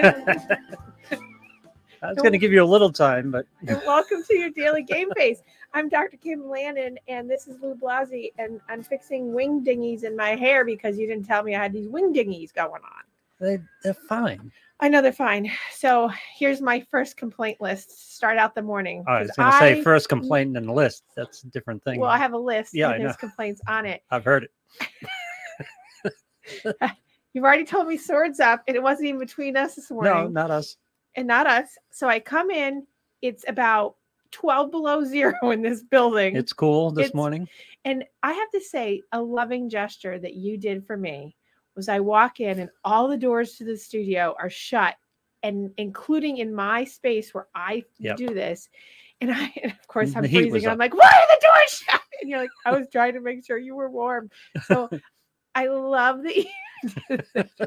I was going to give you a little time, but welcome to your daily game face. I'm Dr. Kim Lannon, and this is Lou Blasi, and I'm fixing wing dingies in my hair because you didn't tell me I had these wing dingies going on. they, they're fine. I know they're fine. So here's my first complaint list. Start out the morning. I was going to say first complaint and the list. That's a different thing. Well, I have a list. Yeah, and I there's know. complaints on it. I've heard it. You've already told me swords up, and it wasn't even between us this morning. No, not us. and not us. So I come in, it's about 12 below zero in this building. It's cool this It's- morning. and I have to say, a loving gesture that you did for me was I walk in and all the doors to the studio are shut, and including in my space where I Yep. do this. And I, and of course, I'm The heat was freezing. I'm like, why are the doors shut? And you're like, I was trying to make sure you were warm. So I love that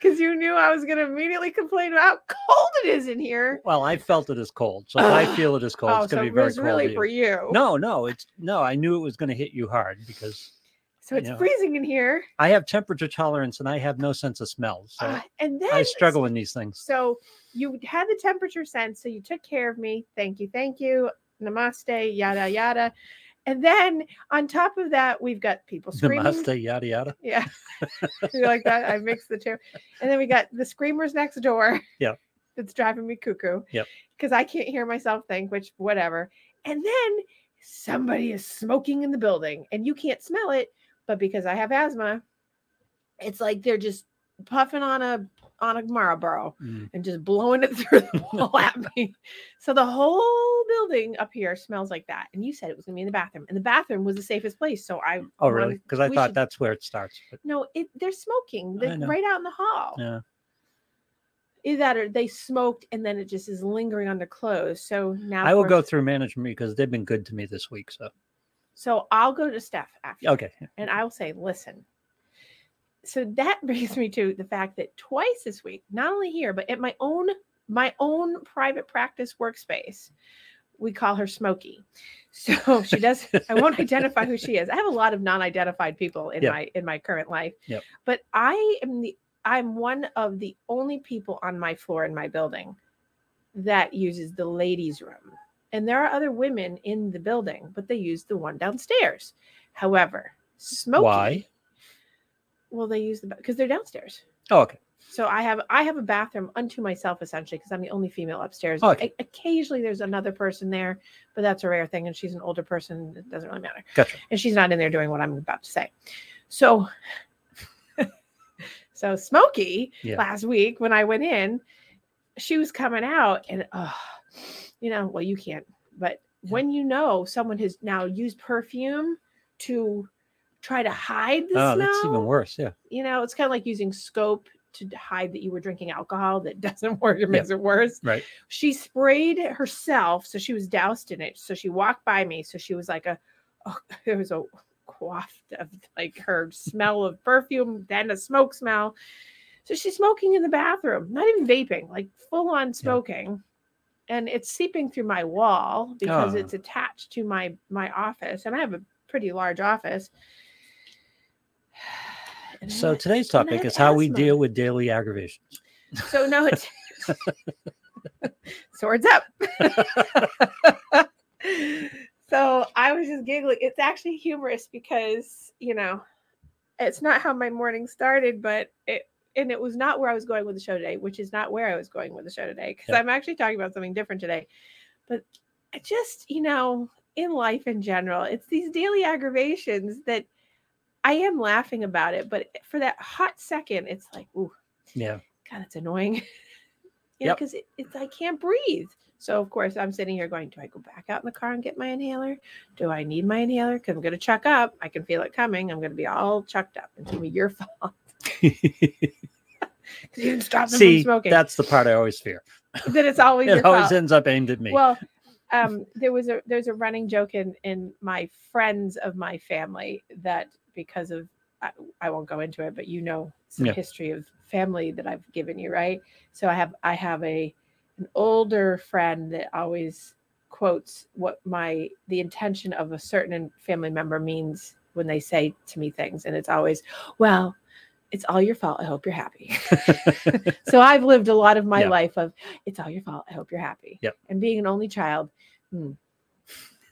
because you knew I was going to immediately complain about how cold it is in here. Well, I felt it as cold. So I feel it as cold, oh, it's so going to it be very cold. really for you. you. No, no, it's no. I knew it was going to hit you hard because So it's know. freezing in here. I have temperature tolerance and I have no sense of smell. So Uh, and then I struggle in these things. So you had the temperature sense, so you took care of me. Thank you, thank you. Namaste, yada yada. And then on top of that, we've got people screaming. Namaste, yada yada. Yeah. you like that? I mixed the two. And then we got the screamers next door. Yeah. That's driving me cuckoo. Yep. Because I can't hear myself think, which whatever. And then somebody is smoking in the building and you can't smell it, but because I have asthma, it's like they're just puffing on a on a Marlboro Mm. and just blowing it through the wall at me. So the whole building up here smells like that. And you said it was gonna be in the bathroom, and the bathroom was the safest place. So I Oh, really? Because I thought should- that's where it starts. But no, it they're smoking they're right out in the hall. yeah, Either that or they smoked and then it just is lingering on their clothes. So now I will go through management because they've been good to me this week. So So I'll go to Steph after. okay, and I will say, listen. So that brings me to the fact that twice this week, not only here, but at my own my own private practice workspace, we call her Smoky. So she does. I won't identify who she is. I have a lot of non-identified people in Yeah. my in my current life. Yep. But I am the I'm one of the only people on my floor in my building that uses the ladies' room. And there are other women in the building, but they use the one downstairs. However, Smoky. Why? Well, they use the because they're downstairs. Oh, okay. So I have I have a bathroom unto myself essentially because I'm the only female upstairs. Oh, okay. O- occasionally there's another person there, but that's a rare thing, and she's an older person. It doesn't really matter, Gotcha. and she's not in there doing what I'm about to say. So, so Smokey Yeah. last week when I went in, she was coming out, and oh, you know, well you can't, but Yeah. when you know someone has now used perfume to try to hide the Oh, smell, that's even worse. Yeah. you know, it's kind of like using scope to hide that you were drinking alcohol that doesn't work, it Yeah. makes it worse. Right. She sprayed herself, so she was doused in it. So she walked by me, so she was like a, oh, there was a quaft of like her smell of perfume, then a smoke smell. So she's smoking in the bathroom, not even vaping, like full on smoking. And it's seeping through my wall because Oh. it's attached to my my office, and I have a pretty large office. And So today's topic is how we deal with daily aggravations. So no, it's swords up. so I was just giggling. It's actually humorous because you know, it's not how my morning started, but it and it was not where I was going with the show today, which is not where I was going with the show today because Yeah. I'm actually talking about something different today. But I just, you know, in life in general, it's these daily aggravations that I am laughing about it, but for that hot second, it's like, ooh, Yeah. God, it's annoying. you know, Yep. because it, it's I can't breathe. So of course I'm sitting here going, do I go back out in the car and get my inhaler? Do I need my inhaler? Because I'm gonna chuck up. I can feel it coming. I'm gonna be all chucked up. It's gonna be your fault. 'Cause you didn't stop them See, from smoking. that's the part I always fear. then it's always your It always fault. ends up aimed at me. Well, um, there was a there's a running joke in in my friends of my family that because of I, I won't go into it, but you know some Yeah. history of family that I've given you, right? So I have I have a an older friend that always quotes what my the intention of a certain family member means when they say to me things, and it's always, well, it's all your fault. I hope you're happy. so I've lived a lot of my Yeah. life of it's all your fault. I hope you're happy. Yep. And being an only child, hmm,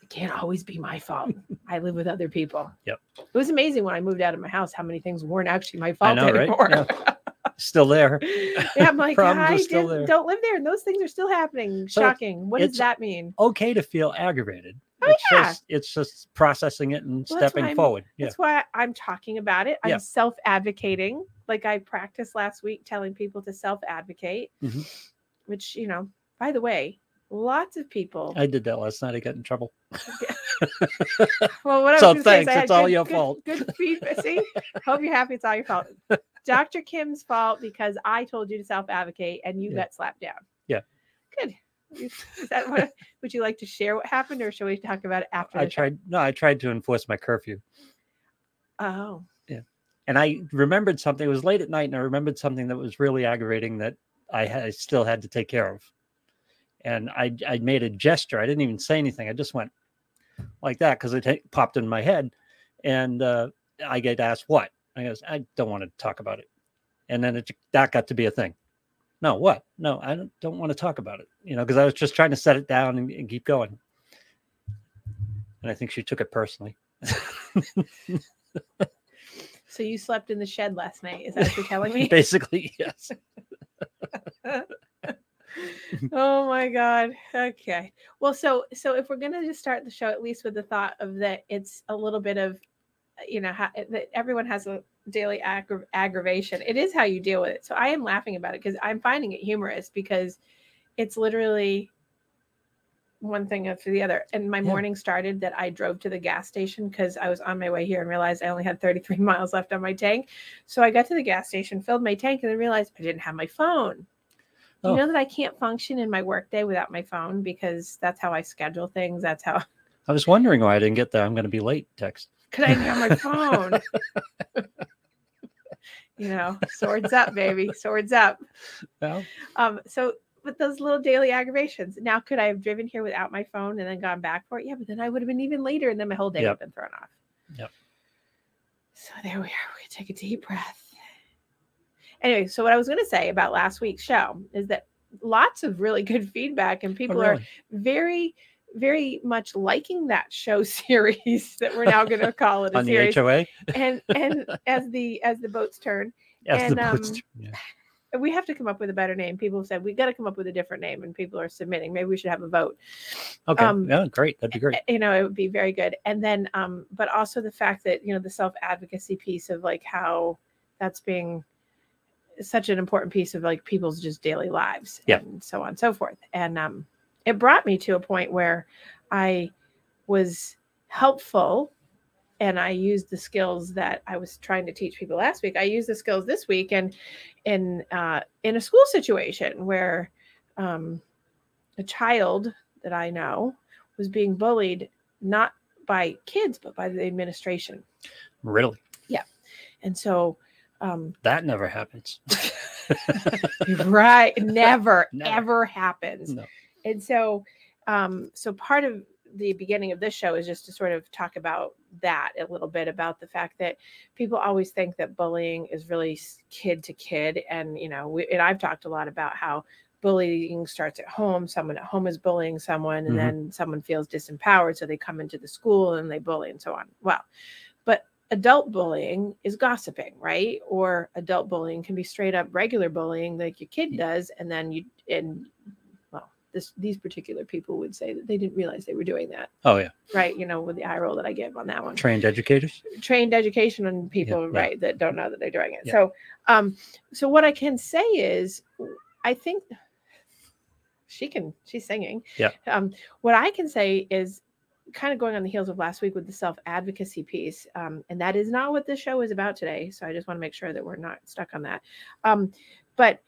it can't always be my fault. I live with other people. Yep. It was amazing when I moved out of my house how many things weren't actually my fault know, right? anymore. Yeah. Still there. Yeah, I'm like, I there." don't live there, and those things are still happening. So Shocking. What does that mean? Okay to feel aggravated. Oh, it's yeah. just it's just processing it and Well, stepping forward. Yeah. That's why I'm talking about it. I'm Yeah. self-advocating, like I practiced last week, telling people to self-advocate. Mhm. Which you know, by the way, lots of people. I did that last night. I got in trouble. well, what I was So gonna say is thanks, it's all good- your good- fault. Good feedback. See, hope you're happy. It's all your fault. Dr. Kim's fault because I told you to self-advocate and you Yeah. got slapped down. Yeah. Good. Is that what? Would you like to share what happened, or should we talk about it after? I tried no, I tried to enforce my curfew. Oh, Yeah, And I remembered something. It was late at night and I remembered something that was really aggravating that I, had, I still had to take care of. And I I made a gesture. I didn't even say anything. I just went like that because it popped in my head. And uh, I get asked what? I goes, I don't want to talk about it. And then it, that got to be a thing. No, what? No, I don't, don't want to talk about it. You know, because I was just trying to set it down and, and keep going. And I think she took it personally. so you slept in the shed last night? Is that what you're telling me? Basically, yes. oh my god okay well so so if we're gonna just start the show at least with the thought of that it's a little bit of you know ha- that everyone has a daily aggra- aggravation it is how you deal with it so i am laughing about it because i'm finding it humorous because it's literally one thing after the other and my Yeah. morning started that i drove to the gas station because i was on my way here and realized i only had 33 miles left on my tank so i got to the gas station filled my tank and then realized i didn't have my phone you Oh. know that I can't function in my workday without my phone because that's how I schedule things. That's how I was wondering why I didn't get there. I'm going to be late. Text. Could I have my phone? you know, swords up, baby, swords up. Well, Um, so but those little daily aggravations. Now, could I have driven here without my phone and then gone back for it? Yeah, but then I would have been even later, and then my whole day would have been thrown off. Yep. So there we are. We're take a deep breath. Anyway, so what I was gonna say about last week's show is that lots of really good feedback, and oh, people are very, very much liking that show series that we're now gonna call it a on the series. HOA. And and as the as the boats turn, As the and, boats um, turn, yeah. we have to come up with a better name. People have said we got to come up with a different name, and people are submitting. Maybe we should have a vote. Okay. um, yeah, great. That'd be great. You know, it would be very good. And then, um, but also the fact that you know the self advocacy piece of like how that's being such an important piece of like people's just daily lives Yeah. and so on and so forth. And um, it brought me to a point where I was helpful and I used the skills that I was trying to teach people last week. I used the skills this week and in uh, in a school situation where um, a child that I know was being bullied not by kids but by the administration. Really? Yeah. And so um, That never happens. right never Never. ever happens No. And so um so part of the beginning of this show is just to sort of talk about that a little bit about the fact that people always think that bullying is really kid to kid. And you know we, and i've talked a lot about how bullying starts at home. Someone at home is bullying someone and Mhm. then someone feels disempowered so they come into the school and they bully and so on. Well but adult bullying is gossiping right? Or adult bullying can be straight up regular bullying like your kid does and then you and this these particular people would say that they didn't realize they were doing that Oh yeah. right you know with the eye roll that i give on that one Trained educators. trained education on people yeah. right that don't know that they're doing it Yeah. so um so what i can say is i think she can she's singing Yeah. um what i can say is kind of going on the heels of last week with the self advocacy piece um and that is not what this show is about today so i just want to make sure that we're not stuck on that um but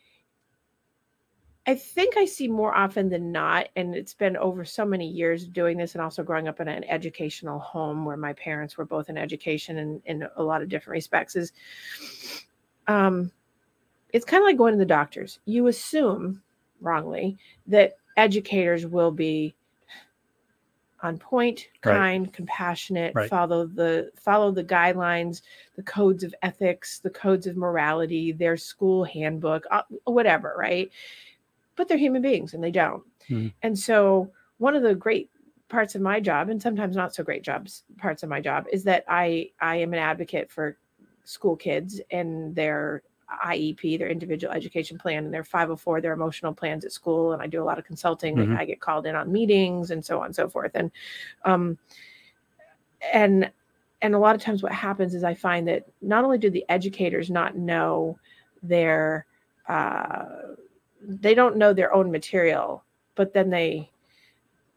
I think I see more often than not, and it's been over so many years doing this, and also growing up in an educational home where my parents were both in education and in a lot of different respects. Is um, it's kind of like going to the doctors. You assume wrongly that educators will be on point, Right. kind, compassionate, Right. follow the follow the guidelines, the codes of ethics, the codes of morality, their school handbook, uh, whatever, right? But they're human beings and they don't. Mhm. And so one of the great parts of my job and sometimes not so great jobs parts of my job is that I I am an advocate for school kids and their IEP, their individual education plan, and their 504, their emotional plans at school. And I do a lot of consulting. Mhm. I get called in on meetings and so on and so forth. And um and and a lot of times what happens is I find that not only do the educators not know their uh they don't know their own material, but then they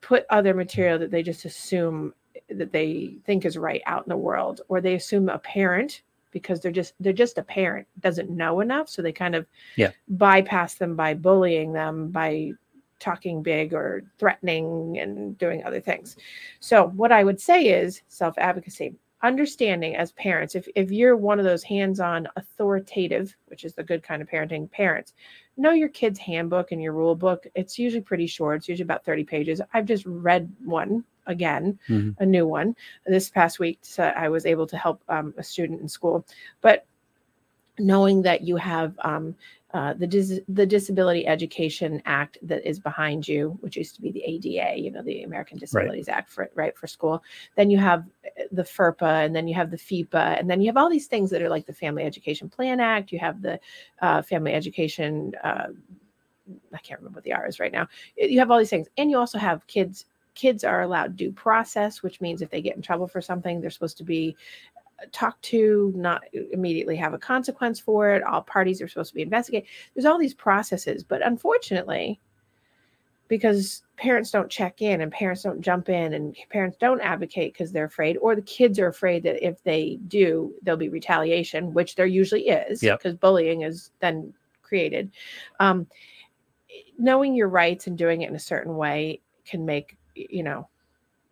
put other material that they just assume that they think is right out in the world or they assume a parent because they're just they're just a parent doesn't know enough so they kind of Yeah. bypass them by bullying them by talking big or threatening and doing other things so what i would say is self advocacy understanding as parents if, if you're one of those hands-on authoritative which is the good kind of parenting parents know your kid's handbook and your rule book it's usually pretty short. It's usually about 30 pages. I've just read one again Mhm. a new one. This past week so i was able to help um, a student in school. But knowing that you have um, uh, the dis- the Disability Education Act that is behind you, which used to be the ADA, you know, the American Disabilities Act for right for school. Then you have uh, the FERPA, and then you have the FIPA, and then you have all these things that are like the Family Education Plan Act. You have the uh, Family Education. Uh, I can't remember what the R is right now. You have all these things, and you also have kids. Kids are allowed due process, which means if they get in trouble for something, they're supposed to be talked to, not immediately have a consequence for it. All parties are supposed to be investigated. There's all these processes, but unfortunately, because parents don't check in and parents don't jump in and parents don't advocate because they're afraid, or the kids are afraid that if they do, there'll be retaliation, which there usually is, Yep. because bullying is then created. Um, knowing your rights and doing it in a certain way can make you know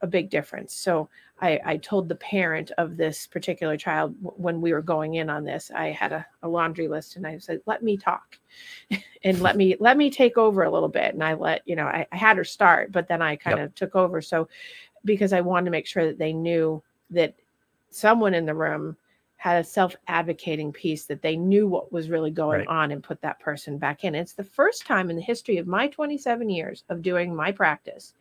a big difference. So I, I told the parent of this particular child when we were going in on this, I had a, a laundry list and I said, let me talk and let me, let me take over a little bit. And I let, you know, I, I had her start, but then I kind of took over. So because I wanted to make sure that they knew that someone in the room had a self-advocating piece that they knew what was really going Right. on and put that person back in. It's the first time in the history of my 27 years of doing my practice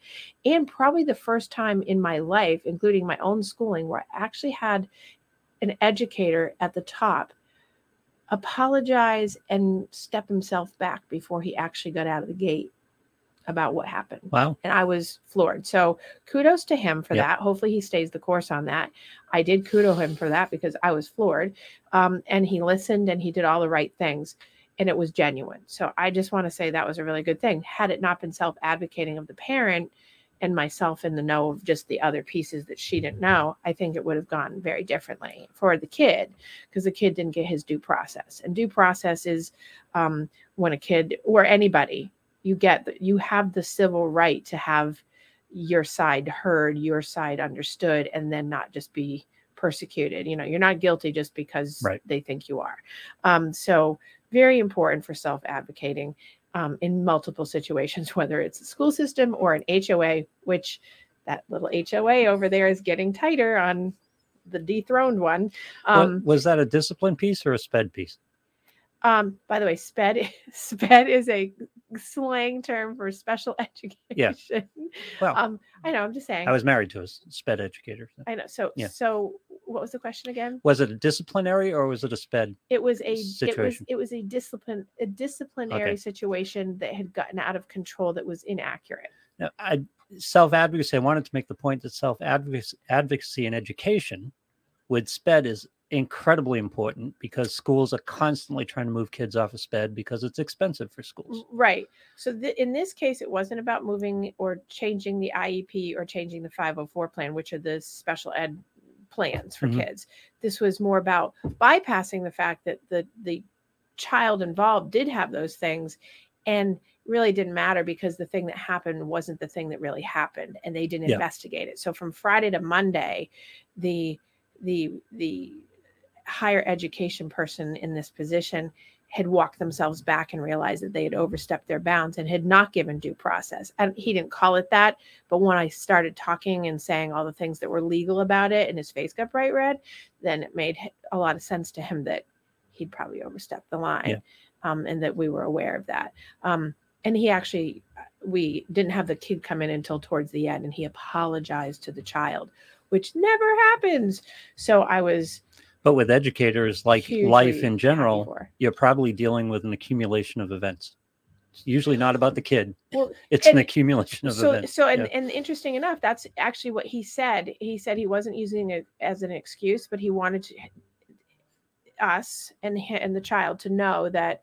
and probably the first time in my life, including my own schooling, where I actually had an educator at the top apologize and step himself back before he actually got out of the gate about what happened. Wow. And I was floored. So kudos to him for Yep. that. Hopefully he stays the course on that. I did kudo him for that because I was floored. Um, and he listened and he did all the right things and it was genuine. So I just want to say that was a really good thing. Had it not been self advocating of the parent and myself in the know of just the other pieces that she didn't know, I think it would have gone very differently for the kid because the kid didn't get his due process. And due process is um, when a kid or anybody you get you have the civil right to have your side heard, your side understood, and then not just be persecuted. You know, you're not guilty just because Right. they think you are. Um, so very important for self advocating um, in multiple situations, whether it's a school system or an HOA, which that little HOA over there is getting tighter on the dethroned one. Um, was that a discipline piece or a sped piece? um, by the way, SPED SPED is a slang term for special education. Yeah. Well, Um, I know. I'm just saying. I was married to a sped educator. so- I know. So Yeah. so what was the question again? Was it a disciplinary or was it a sped? It was a it was Situation. it was a discipline a disciplinary Okay. situation that had gotten out of control that was inaccurate. Now, I self advocacy. I wanted to make the point that self advocacy in education with SPED is incredibly important because schools are constantly trying to move kids off of SPED because it's expensive for schools. Right. So th- in this case, it wasn't about moving or changing the IEP or changing the 504 plan, which are the special ed plans for Mhm. kids. This was more about bypassing the fact that the the child involved did have those things and really didn't matter because the thing that happened wasn't the thing that really happened and they didn't Yeah. investigate it. So from Friday to Monday, the the the higher education person in this position had walked themselves back and realized that they had overstepped their bounds and had not given due process. And he didn't call it that, but when I started talking and saying all the things that were legal about it and his face got bright red, then it made a lot of sense to him that he'd probably overstepped the line Yeah. um, and that we were aware of that. Um, and he actually, we didn't have the kid come in until towards the end and he apologized to the child, which never happens. So I was But with educators, like hugely life in general, for. you're probably dealing with an accumulation of events. It's usually not about the kid. Well, It's an accumulation of so events. so and, Yeah. and interesting enough that's actually what he said he said he wasn't using it as an excuse but he wanted to us and and the child to know that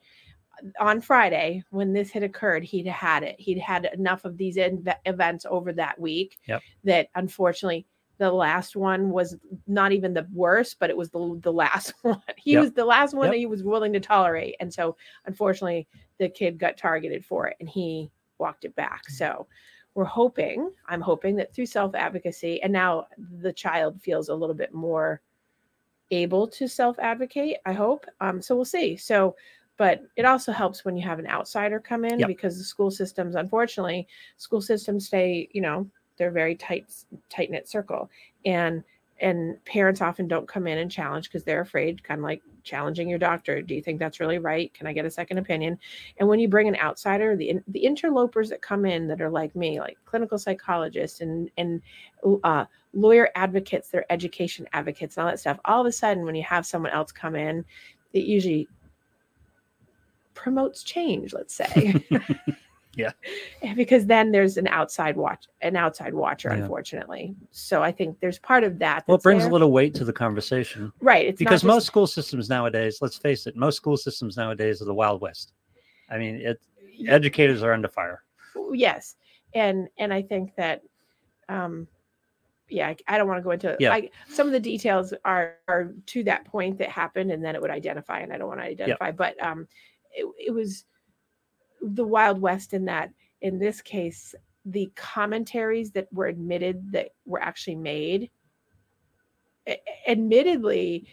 on friday when this had occurred he'd had it he'd had enough of these events over that week Yep. that unfortunately the last one was not even the worst but it was the, the last one he Yep. was the last one Yep. that he was willing to tolerate and so unfortunately the kid got targeted for it and he walked it back so we're hoping i'm hoping that through self advocacy and now the child feels a little bit more able to self advocate i hope um so we'll see so but it also helps when you have an outsider come in Yep. because the school systems unfortunately school systems stay you know they're very tight tight knit circle. And and parents often don't come in and challenge because they're afraid kind of like challenging your doctor do you think that's really right? Can i get a second opinion? And when you bring an outsider the the interlopers that come in that are like me like clinical psychologists and and uh, lawyer advocates they're education advocates and all that stuff all of a sudden when you have someone else come in it usually promotes change let's say Yeah. because then there's an outside watch an outside watcher Yeah. unfortunately so i think there's part of that well, it brings there. a little weight to the conversation right it's because just- most school systems nowadays, let's face it, most school systems nowadays are the Wild West. I mean, it, educators are under fire. yes and and i think that um yeah i, I don't want to go into Yeah. I, some of the details are are to that point that happened and then it would identify and i don't want to identify but um it, it was the wild west in that in this case the commentaries that were admitted that were actually made admittedly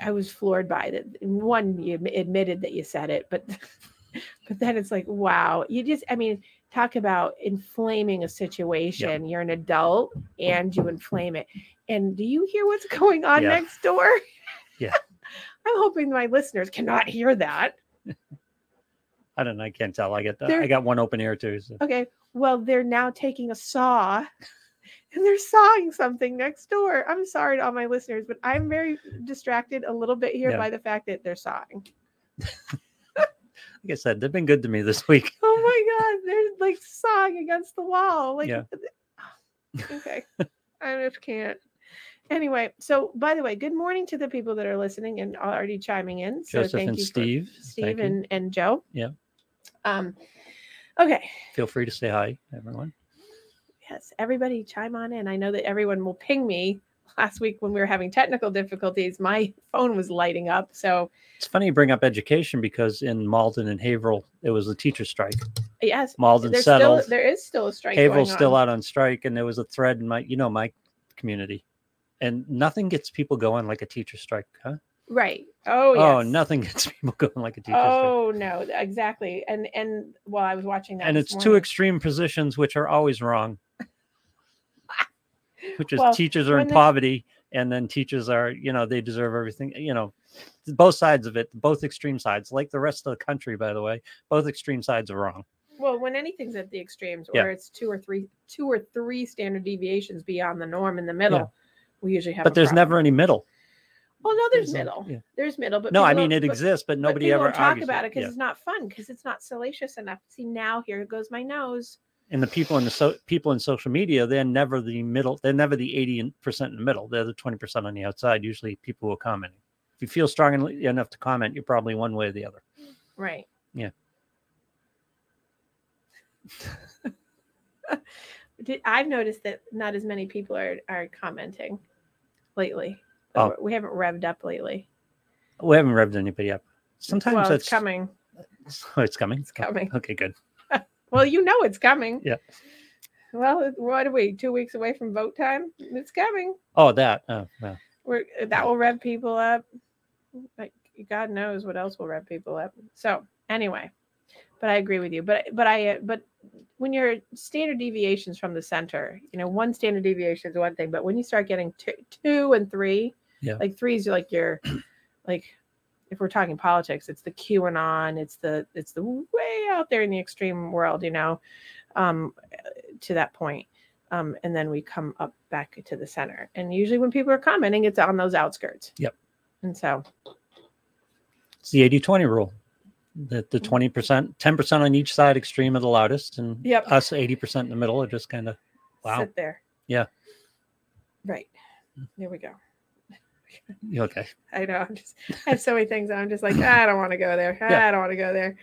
I- was floored by that. One you admitted that you said it but but then it's like wow you just i mean talk about inflaming a situation. You're an adult and you inflame it. And do you hear what's going on Yeah. next door? Yeah. i'm hoping my listeners cannot hear that I don't know. I can't tell. I get that. I got one open ear too. So. okay well they're now taking a saw and they're sawing something next door i'm sorry to all my listeners but i'm very distracted a little bit here Yeah. by the fact that they're sawing Like I said, they've been good to me this week. oh my god they're like sawing against the wall like Yeah. okay i just can't anyway so by the way good morning to the people that are listening and already chiming in so Joseph thank and you Steve, steve thank you. and, and joe Yeah. Um okay feel free to say hi, everyone. yes everybody chime on in i know that everyone will ping me last week when we were having technical difficulties my phone was lighting up so It's funny you bring up education because in Malden and Haverhill, it was a teacher strike. yes Malden there's settled. still there is still a strike Haverhill's still out on strike, and there was a thread in my, you know, my community, and nothing gets people going like a teacher strike, huh? Right oh, oh yes. Oh, nothing gets people going like a teacher. Oh no, exactly. And and while I was watching that, And it's two extreme positions, which are always wrong. which is Well, teachers are in poverty, and then teachers are, you know, they deserve everything. You know, both sides of it, both extreme sides, like the rest of the country, by the way, both extreme sides are wrong. well, when anything's at the extremes, Yeah. or it's two or three, two or three standard deviations beyond the norm in the middle, we usually have. But there's problem. never any middle. Well, no, there's middle. yeah. There's middle, but No, I mean it exists, but but nobody people ever talk about it because Yeah. it's not fun because it's not salacious enough. See now, here goes my nose. And the people in the so people in social media, they're never the middle. They're never the eighty percent in the middle. They're the twenty percent on the outside. Usually, people who are commenting. If you feel strong enough to comment, you're probably one way or the other. Right. Yeah. I've noticed that not as many people are are commenting lately. Oh. We haven't revved up lately. We haven't revved anybody up. Sometimes well, it's coming. Oh, it's coming. It's coming. Oh, okay, good. Well, you know it's coming. Yeah. Well, what are we? Two weeks away from vote time. It's coming. Oh, that. Oh, well. we're that will rev people up. Like God knows what else will rev people up. So anyway, but I agree with you. But but I uh, but when you're standard deviations from the center, you know, one standard deviation is one thing, but when you start getting two, two and three, Yeah. like threes are like your like if we're talking politics, it's the QAnon, it's the it's the way out there in the extreme world, you know, um, to that point. Um, and then we come up back to the center. And usually when people are commenting, it's on those outskirts. Yep. And so It's the 80 20 rule. that the Mm-hmm. 20%, 10% on each side, extreme of the loudest, and Yep. us 80% in the middle are just kind of, wow. sit there. Yeah. Right. There we go. Okay. I know. I'm just I have so many things. I'm just like, "Ah, I don't want to go there. Ah, Yeah. I don't want to go there.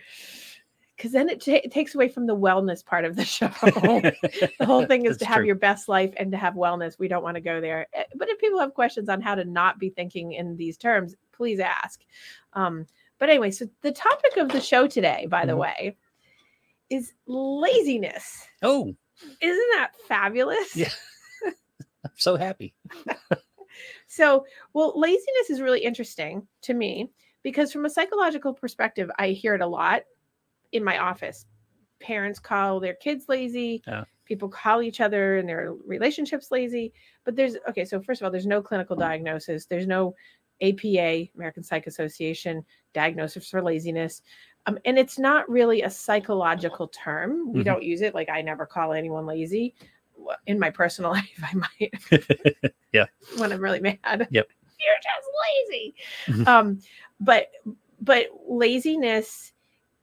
Because then it, ta- it takes away from the wellness part of the show. the whole thing is That's to have true. your best life and to have wellness. We don't want to go there. Eh, But if people have questions on how to not be thinking in these terms, please ask. Um, but anyway, so the topic of the show today, by the Mhm. way, is laziness. Oh, Isn't that fabulous? Yeah. I'm so happy. So, well, laziness is really interesting to me because, from a psychological perspective, I hear it a lot in my office. Parents call their kids lazy. Yeah. People call each other and their relationships lazy. But there's, okay, so first of all, there's no clinical diagnosis, there's no APA, American Psych Association diagnosis for laziness. Um, and it's not really a psychological term. We Mhm. don't use it. Like, I never call anyone lazy. In my personal life, I might Yeah. when I'm really mad. Yep. You're just lazy. Mhm. um, but but laziness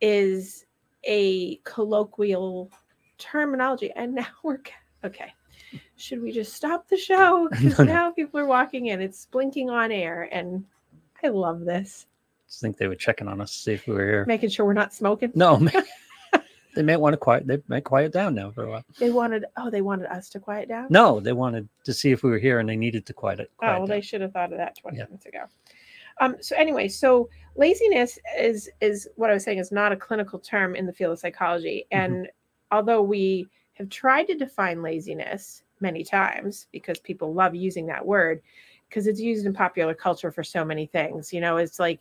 is a colloquial terminology, and now we're okay. Should we just stop the show? Because No, no. now people are walking in. It's blinking on air, and I love this. Just think they were checking on us to see if we were here. Making sure we're not smoking. No, they may want to quiet. They might quiet down now for a while. They wanted. Oh, they wanted us to quiet down. No, they wanted to see if we were here, and they needed to quiet it. Oh, well, down. they should have thought of that 20 Yeah. minutes ago. Um, so anyway, so laziness is is what I was saying is not a clinical term in the field of psychology. Mhm. And although we have tried to define laziness many times because people love using that word because it's used in popular culture for so many things. You know, it's like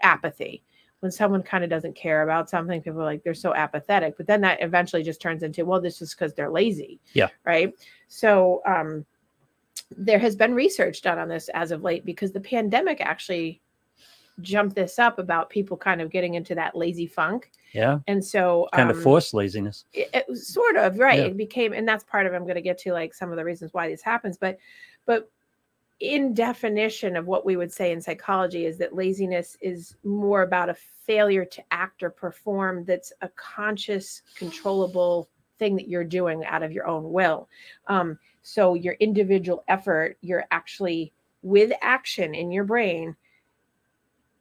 apathy. When someone kind of doesn't care about something, people are like they're so apathetic. But then that eventually just turns into, well, this is because they're lazy. Yeah. Right. So um there has been research done on this as of late because the pandemic actually jumped this up about people kind of getting into that lazy funk. yeah, And so kind of um, forced laziness. it, it was sort of right Yeah. it became and that's part of i'm going to get to like some of the reasons why this happens but but in definition of what we would say in psychology is that laziness is more about a failure to act or perform that's a conscious controllable thing that you're doing out of your own will. Um, so your individual effort you're actually with action in your brain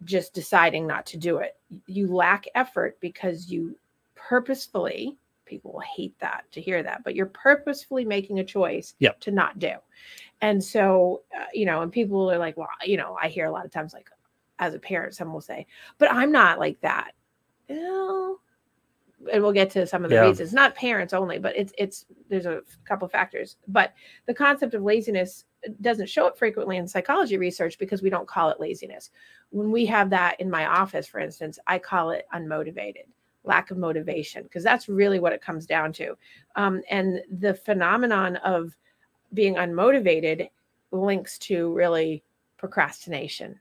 just deciding not to do it. You lack effort because you purposefully people will hate that to hear that but you're purposefully making a choice Yep. to not do and so uh, you know and people are like well you know i hear a lot of times like as a parent some will say but i'm not like that well and we'll get to some of the Yeah. reasons not parents only but it's it's there's a couple factors. But the concept of laziness doesn't show up frequently in psychology research because we don't call it laziness. When we have that in my office for instance i call it unmotivated lack of motivation because that's really what it comes down to. Um, and the phenomenon of being unmotivated links to really procrastination.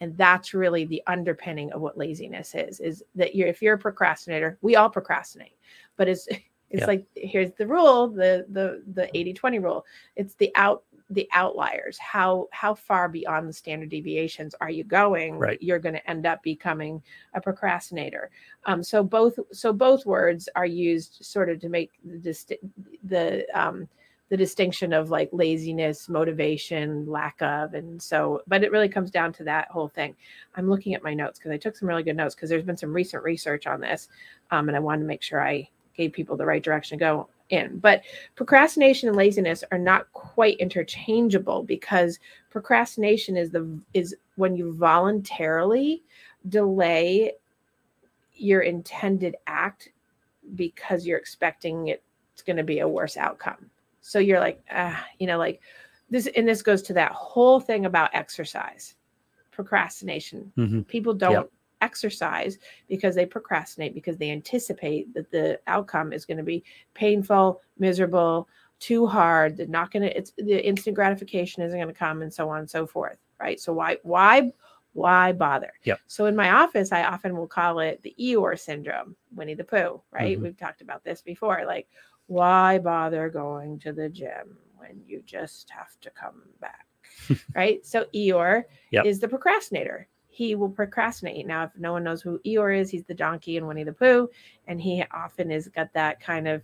And that's really the underpinning of what laziness is is that you're if you're a procrastinator we all procrastinate but it's it's Yeah. like here's the rule the the the 80 20 rule. It's the out the outliers. How how far beyond the standard deviations are you going? Right. you're going to end up becoming a procrastinator. Um so both so both words are used sort of to make the dist- the um the distinction of like laziness motivation lack of and so but it really comes down to that whole thing. I'm looking at my notes because i took some really good notes because there's been some recent research on this um, and i wanted to make sure i gave people the right direction to go in. But procrastination and laziness are not quite interchangeable because procrastination is the is when you voluntarily delay your intended act because you're expecting it's going to be a worse outcome so you're like ah you know like this and this goes to that whole thing about exercise, procrastination. Mhm. People don't exercise because they procrastinate because they anticipate that the outcome is going to be painful, miserable, too hard. They're not going to. It's the instant gratification isn't going to come, and so on and so forth. Right. So why why why bother? Yep. So in my office, I often will call it the Eeyore syndrome, Winnie the Pooh. Right. Mhm. We've talked about this before. Like, why bother going to the gym when you just have to come back? right. So Eeyore Yep. is the procrastinator. He will procrastinate. Now, if no one knows who Eeyore is, he's the donkey in Winnie the Pooh, and he often has got that kind of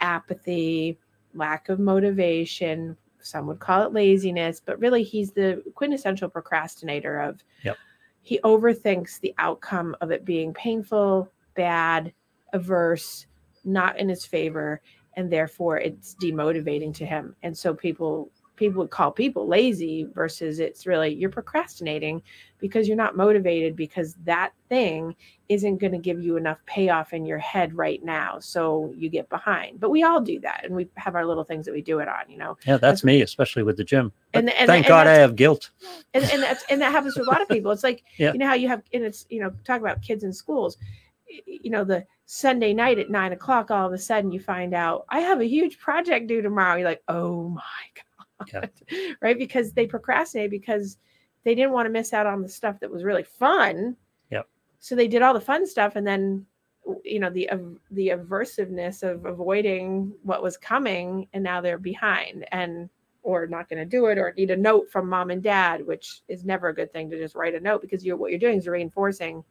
apathy, lack of motivation. Some would call it laziness, but really he's the quintessential procrastinator of Yep. he overthinks the outcome of it being painful, bad, averse, not in his favor, and therefore it's demotivating to him. And so people people would call people lazy versus it's really you're procrastinating because you're not motivated because that thing isn't going to give you enough payoff in your head right now so you get behind but we all do that and we have our little things that we do it on you know Yeah, that's me, especially with the gym. And- and- thank and God I have guilt. and, and that's and that happens to a lot of people it's like Yeah. you know how you have and it's you know talk about kids in schools you know the sunday night at nine o'clock all of a sudden you find out i have a huge project due tomorrow. You're like oh my god right? Because they procrastinated because they didn't want to miss out on the stuff that was really fun. Yep. so they did all the fun stuff and then you know the the aversiveness of avoiding what was coming and now they're behind and or not going to do it or need a note from mom and dad which is never a good thing to just write a note because you're what you're doing is reinforcing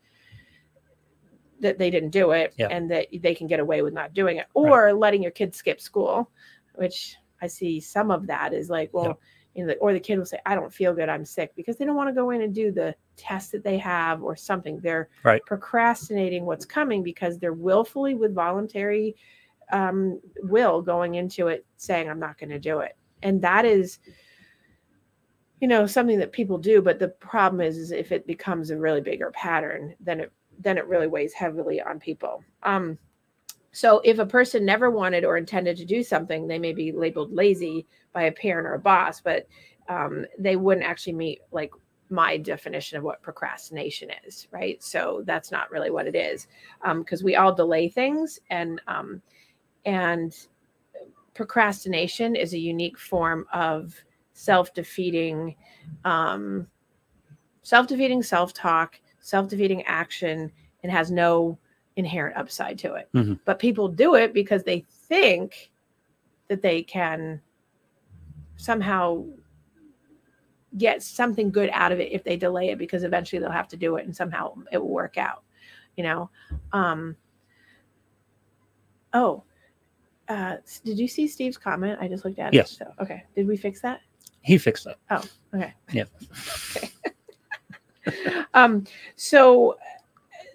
that they didn't do it Yeah. and that they can get away with not doing it Right. or letting your kid skip school which i see some of that is like well Yeah. you know, or the kid will say i don't feel good i'm sick because they don't want to go in and do the test that they have or something they're Right. procrastinating what's coming because they're willfully with voluntary um, will going into it saying i'm not going to do it and that is you know something that people do but the problem is, is if it becomes a really bigger pattern then it then it really weighs heavily on people. Um so if a person never wanted or intended to do something they may be labeled lazy by a parent or a boss but um, they wouldn't actually meet like my definition of what procrastination is right? So that's not really what it is because we all delay things and um, and procrastination is a unique form of self-defeating um, self-defeating self-talk self-defeating action and has no inherent upside to it Mhm. but people do it because they think that they can somehow get something good out of it if they delay it because eventually they'll have to do it and somehow it will work out you know um oh uh did you see steve's comment i just looked at Yes. it so okay did we fix that He fixed that. Oh okay Yeah. okay um so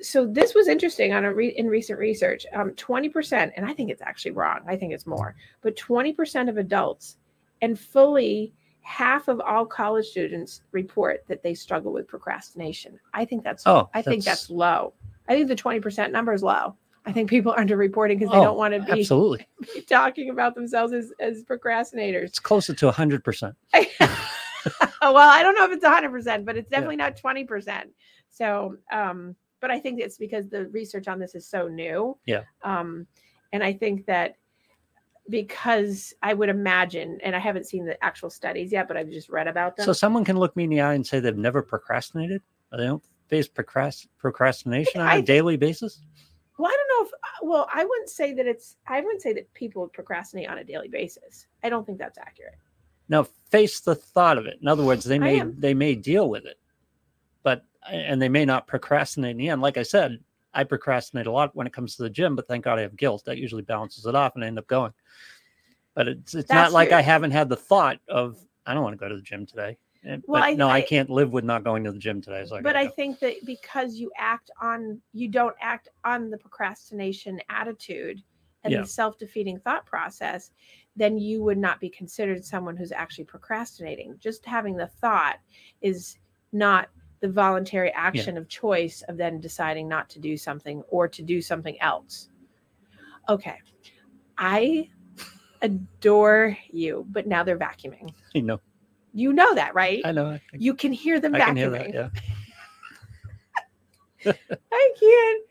so this was interesting on a re- in recent research. Um 20% and i think it's actually wrong i think it's more but 20% of adults and fully half of all college students report that they struggle with procrastination. I think that's Oh, i think that's- that's low. I think the 20% number is low. I think people are underreporting because they Oh, don't want to be, Absolutely. be talking about themselves as, as procrastinators. It's closer to 100%. well, I don't know if it's 100%, but it's definitely not 20%. So, um, but I think it's because the research on this is so new. Yeah. Um, and I think that because I would imagine, and I haven't seen the actual studies yet, but I've just read about them. So someone can look me in the eye and say they've never procrastinated? They don't face procrast- procrastination on a I- daily basis? well, I don't know if, uh, well, I wouldn't say that it's, I wouldn't say that people procrastinate on a daily basis. I don't think that's accurate. Now face the thought of it. In other words, they may they may deal with it, but and they may not procrastinate in the end. Like I said, I procrastinate a lot when it comes to the gym, but thank God I have guilt. That usually balances it off and I end up going. But it's it's That's not like I haven't had the thought of I don't want to go to the gym today. And- Well, but I- no, I, I- can't live with not going to the gym today. So I but I go. think that because you act on, you don't act on the procrastination attitude and Yeah. the self-defeating thought process, then you would not be considered someone who's actually procrastinating. Just having the thought is not the voluntary action of choice of then deciding not to do something or to do something else. Okay. I adore you, but now they're vacuuming. you know You know that, right? I know. I, you can hear them I vacuuming. can hear that. Yeah. I can't.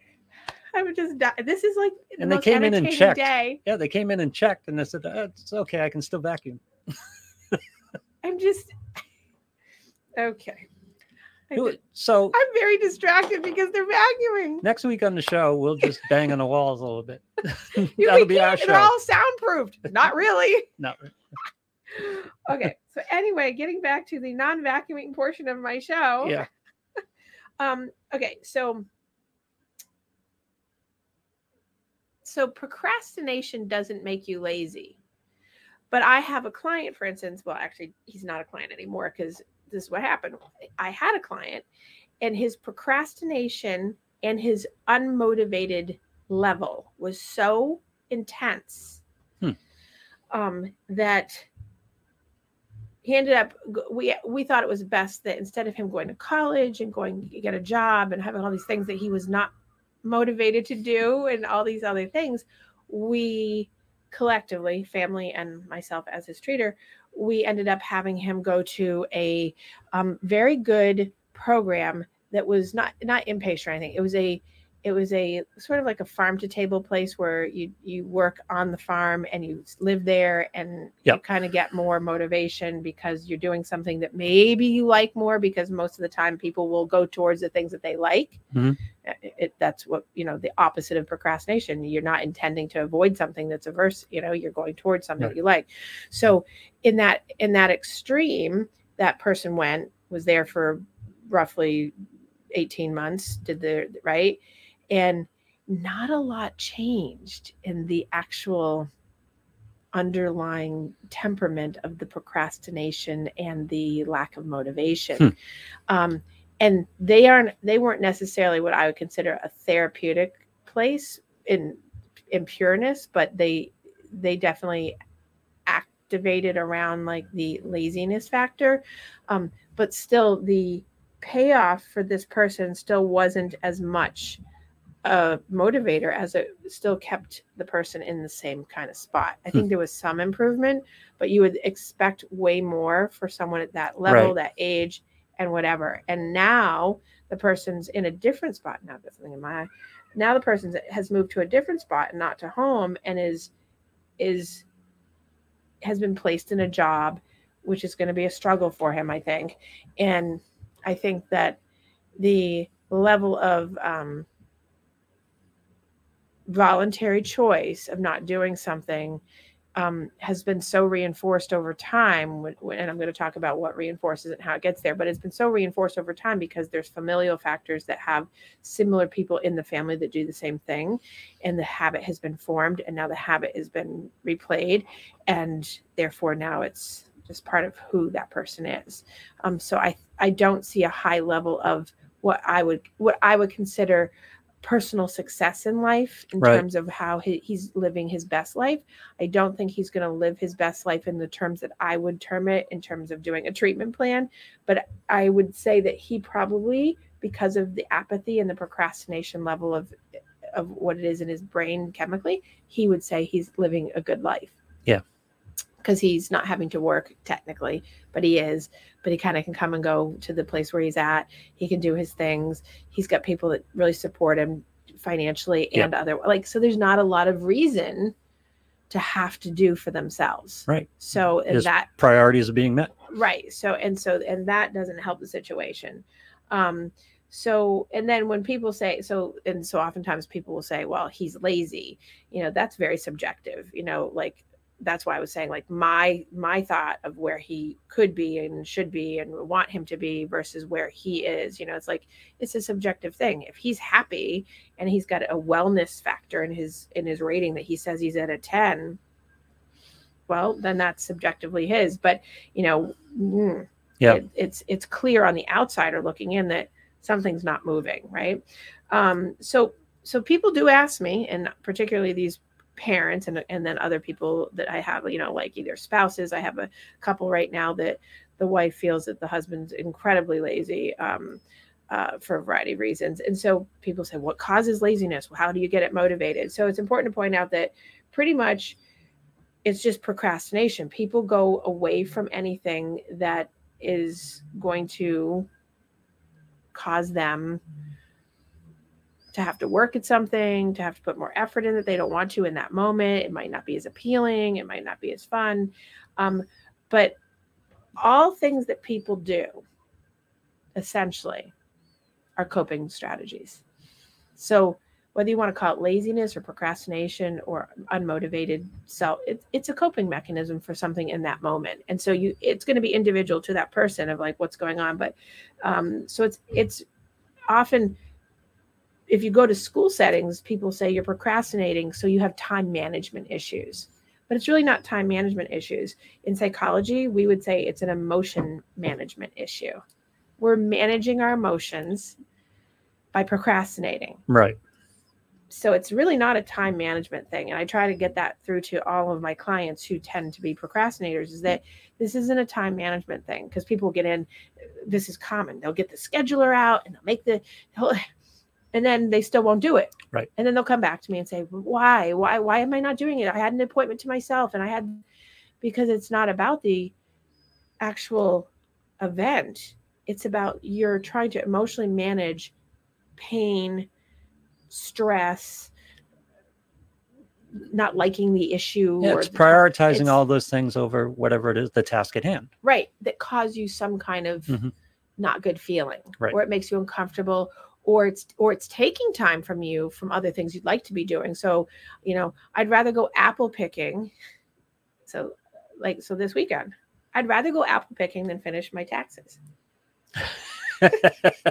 I would just die. This is like the And they came in and checked. day. Yeah. They came in and checked, and they said, "Uh, "It's okay. I can still vacuum." I'm just okay. I Do ju- it. So I'm very distracted because they're vacuuming. next week on the show, we'll just bang on the walls a little bit. That'll be our can't, They're all soundproofed. Not really. Not really. okay. So anyway, getting back to the non-vacuuming portion of my show. yeah. Um, okay, so so procrastination doesn't make you lazy. But I have a client, for instance. Well, actually, he's not a client anymore because this is what happened. I had a client, and his procrastination and his unmotivated level was so intense Hmm. um, that he ended up we we thought it was best that instead of him going to college and going to get a job and having all these things that he was not motivated to do and all these other things we collectively family and myself as his treater we ended up having him go to a um, very good program that was not not inpatient or anything. It was a it was a sort of like a farm to table place where you you work on the farm and you live there and you kind of get more motivation because you're doing something that maybe you like more because most of the time people will go towards the things that they like. Mhm. Uh, it, that's what you know the opposite of procrastination. You're not intending to avoid something that's averse you know you're going towards something Right. you like. So in that in that extreme that person went was there for roughly 18 months did the right and not a lot changed in the actual underlying temperament of the procrastination and the lack of motivation Hmm. um, and they aren't they weren't necessarily what i would consider a therapeutic place in in pureness but they they definitely activated around like the laziness factor um, but still the payoff for this person still wasn't as much a motivator as it still kept the person in the same kind of spot. I think there was some improvement, but you would expect way more for someone at that level, Right. that age, and whatever. And now the person's in a different spot. Now that's something in my eye. Now the person has moved to a different spot and not to home and is is has been placed in a job which is going to be a struggle for him, I think. And I think that the level of um, voluntary choice of not doing something um, has been so reinforced over time. When, when- and I'm going to talk about what reinforces it and how it gets there, but it's been so reinforced over time because there's familial factors that have similar people in the family that do the same thing. And the habit has been formed, and now the habit has been replayed. And therefore, now it's just part of who that person is. Um, so I, I don't see a high level of what I would what I would consider personal success in life in Right. terms of how he, he's living his best life. I don't think he's going to live his best life in the terms that I would term it in terms of doing a treatment plan. But I would say that he probably, because of the apathy and the procrastination level of of what it is in his brain chemically, he would say he's living a good life. Yeah. Because he's not having to work technically, but he is. But he kind of can come and go to the place where he's at. He can do his things. He's got people that really support him financially Yeah. and other like so there's not a lot of reason to have to do for themselves. Right. So and His that Priorities are being met. right so and so and that doesn't help the situation um so and then when people say so and so oftentimes people will say well he's lazy you know that's very subjective you know like that's why i was saying like my my thought of where he could be and should be and want him to be versus where he is you know it's like it's a subjective thing. If he's happy and he's got a wellness factor in his in his rating that he says he's at a 10 well then that's subjectively his. But you know mm, Yeah. it- it's it's clear on the outsider looking in that something's not moving right? Um so so people do ask me and particularly these parents and and then other people that i have you know like either spouses. I have a couple right now that the wife feels that the husband's incredibly lazy um uh, for a variety of reasons. And so people say what causes laziness? How do you get it motivated? So it's important to point out that pretty much it's just procrastination. People go away from anything that is going to cause them to have to work at something, to have to put more effort in that they don't want to in that moment. It might not be as appealing, it might not be as fun. Um, but all things that people do essentially are coping strategies. So whether you want to call it laziness or procrastination or unmotivated self it's, it's a coping mechanism for something in that moment and so you it's going to be individual to that person of like what's going on but um so it's it's often if you go to school settings people say you're procrastinating so you have time management issues. But it's really not time management issues. In psychology we would say it's an emotion management issue. We're managing our emotions by procrastinating. Right. so it's really not a time management thing and i try to get that through to all of my clients who tend to be procrastinators is that this isn't a time management thing because people get in this is common. They'll get the scheduler out and they'll make the and then they still won't do it Right. and then they'll come back to me and say why why why am i not doing it i had an appointment to myself and i had because it's not about the actual event it's about you're trying to emotionally manage pain stress not liking the issue Yeah, or it's the- prioritizing it's- all those things over whatever it is, the task at hand. right that cause you some kind of Mhm. not good feeling Right. or it makes you uncomfortable or it's or it's taking time from you from other things you'd like to be doing so you know i'd rather go apple picking so like so this weekend i'd rather go apple picking than finish my taxes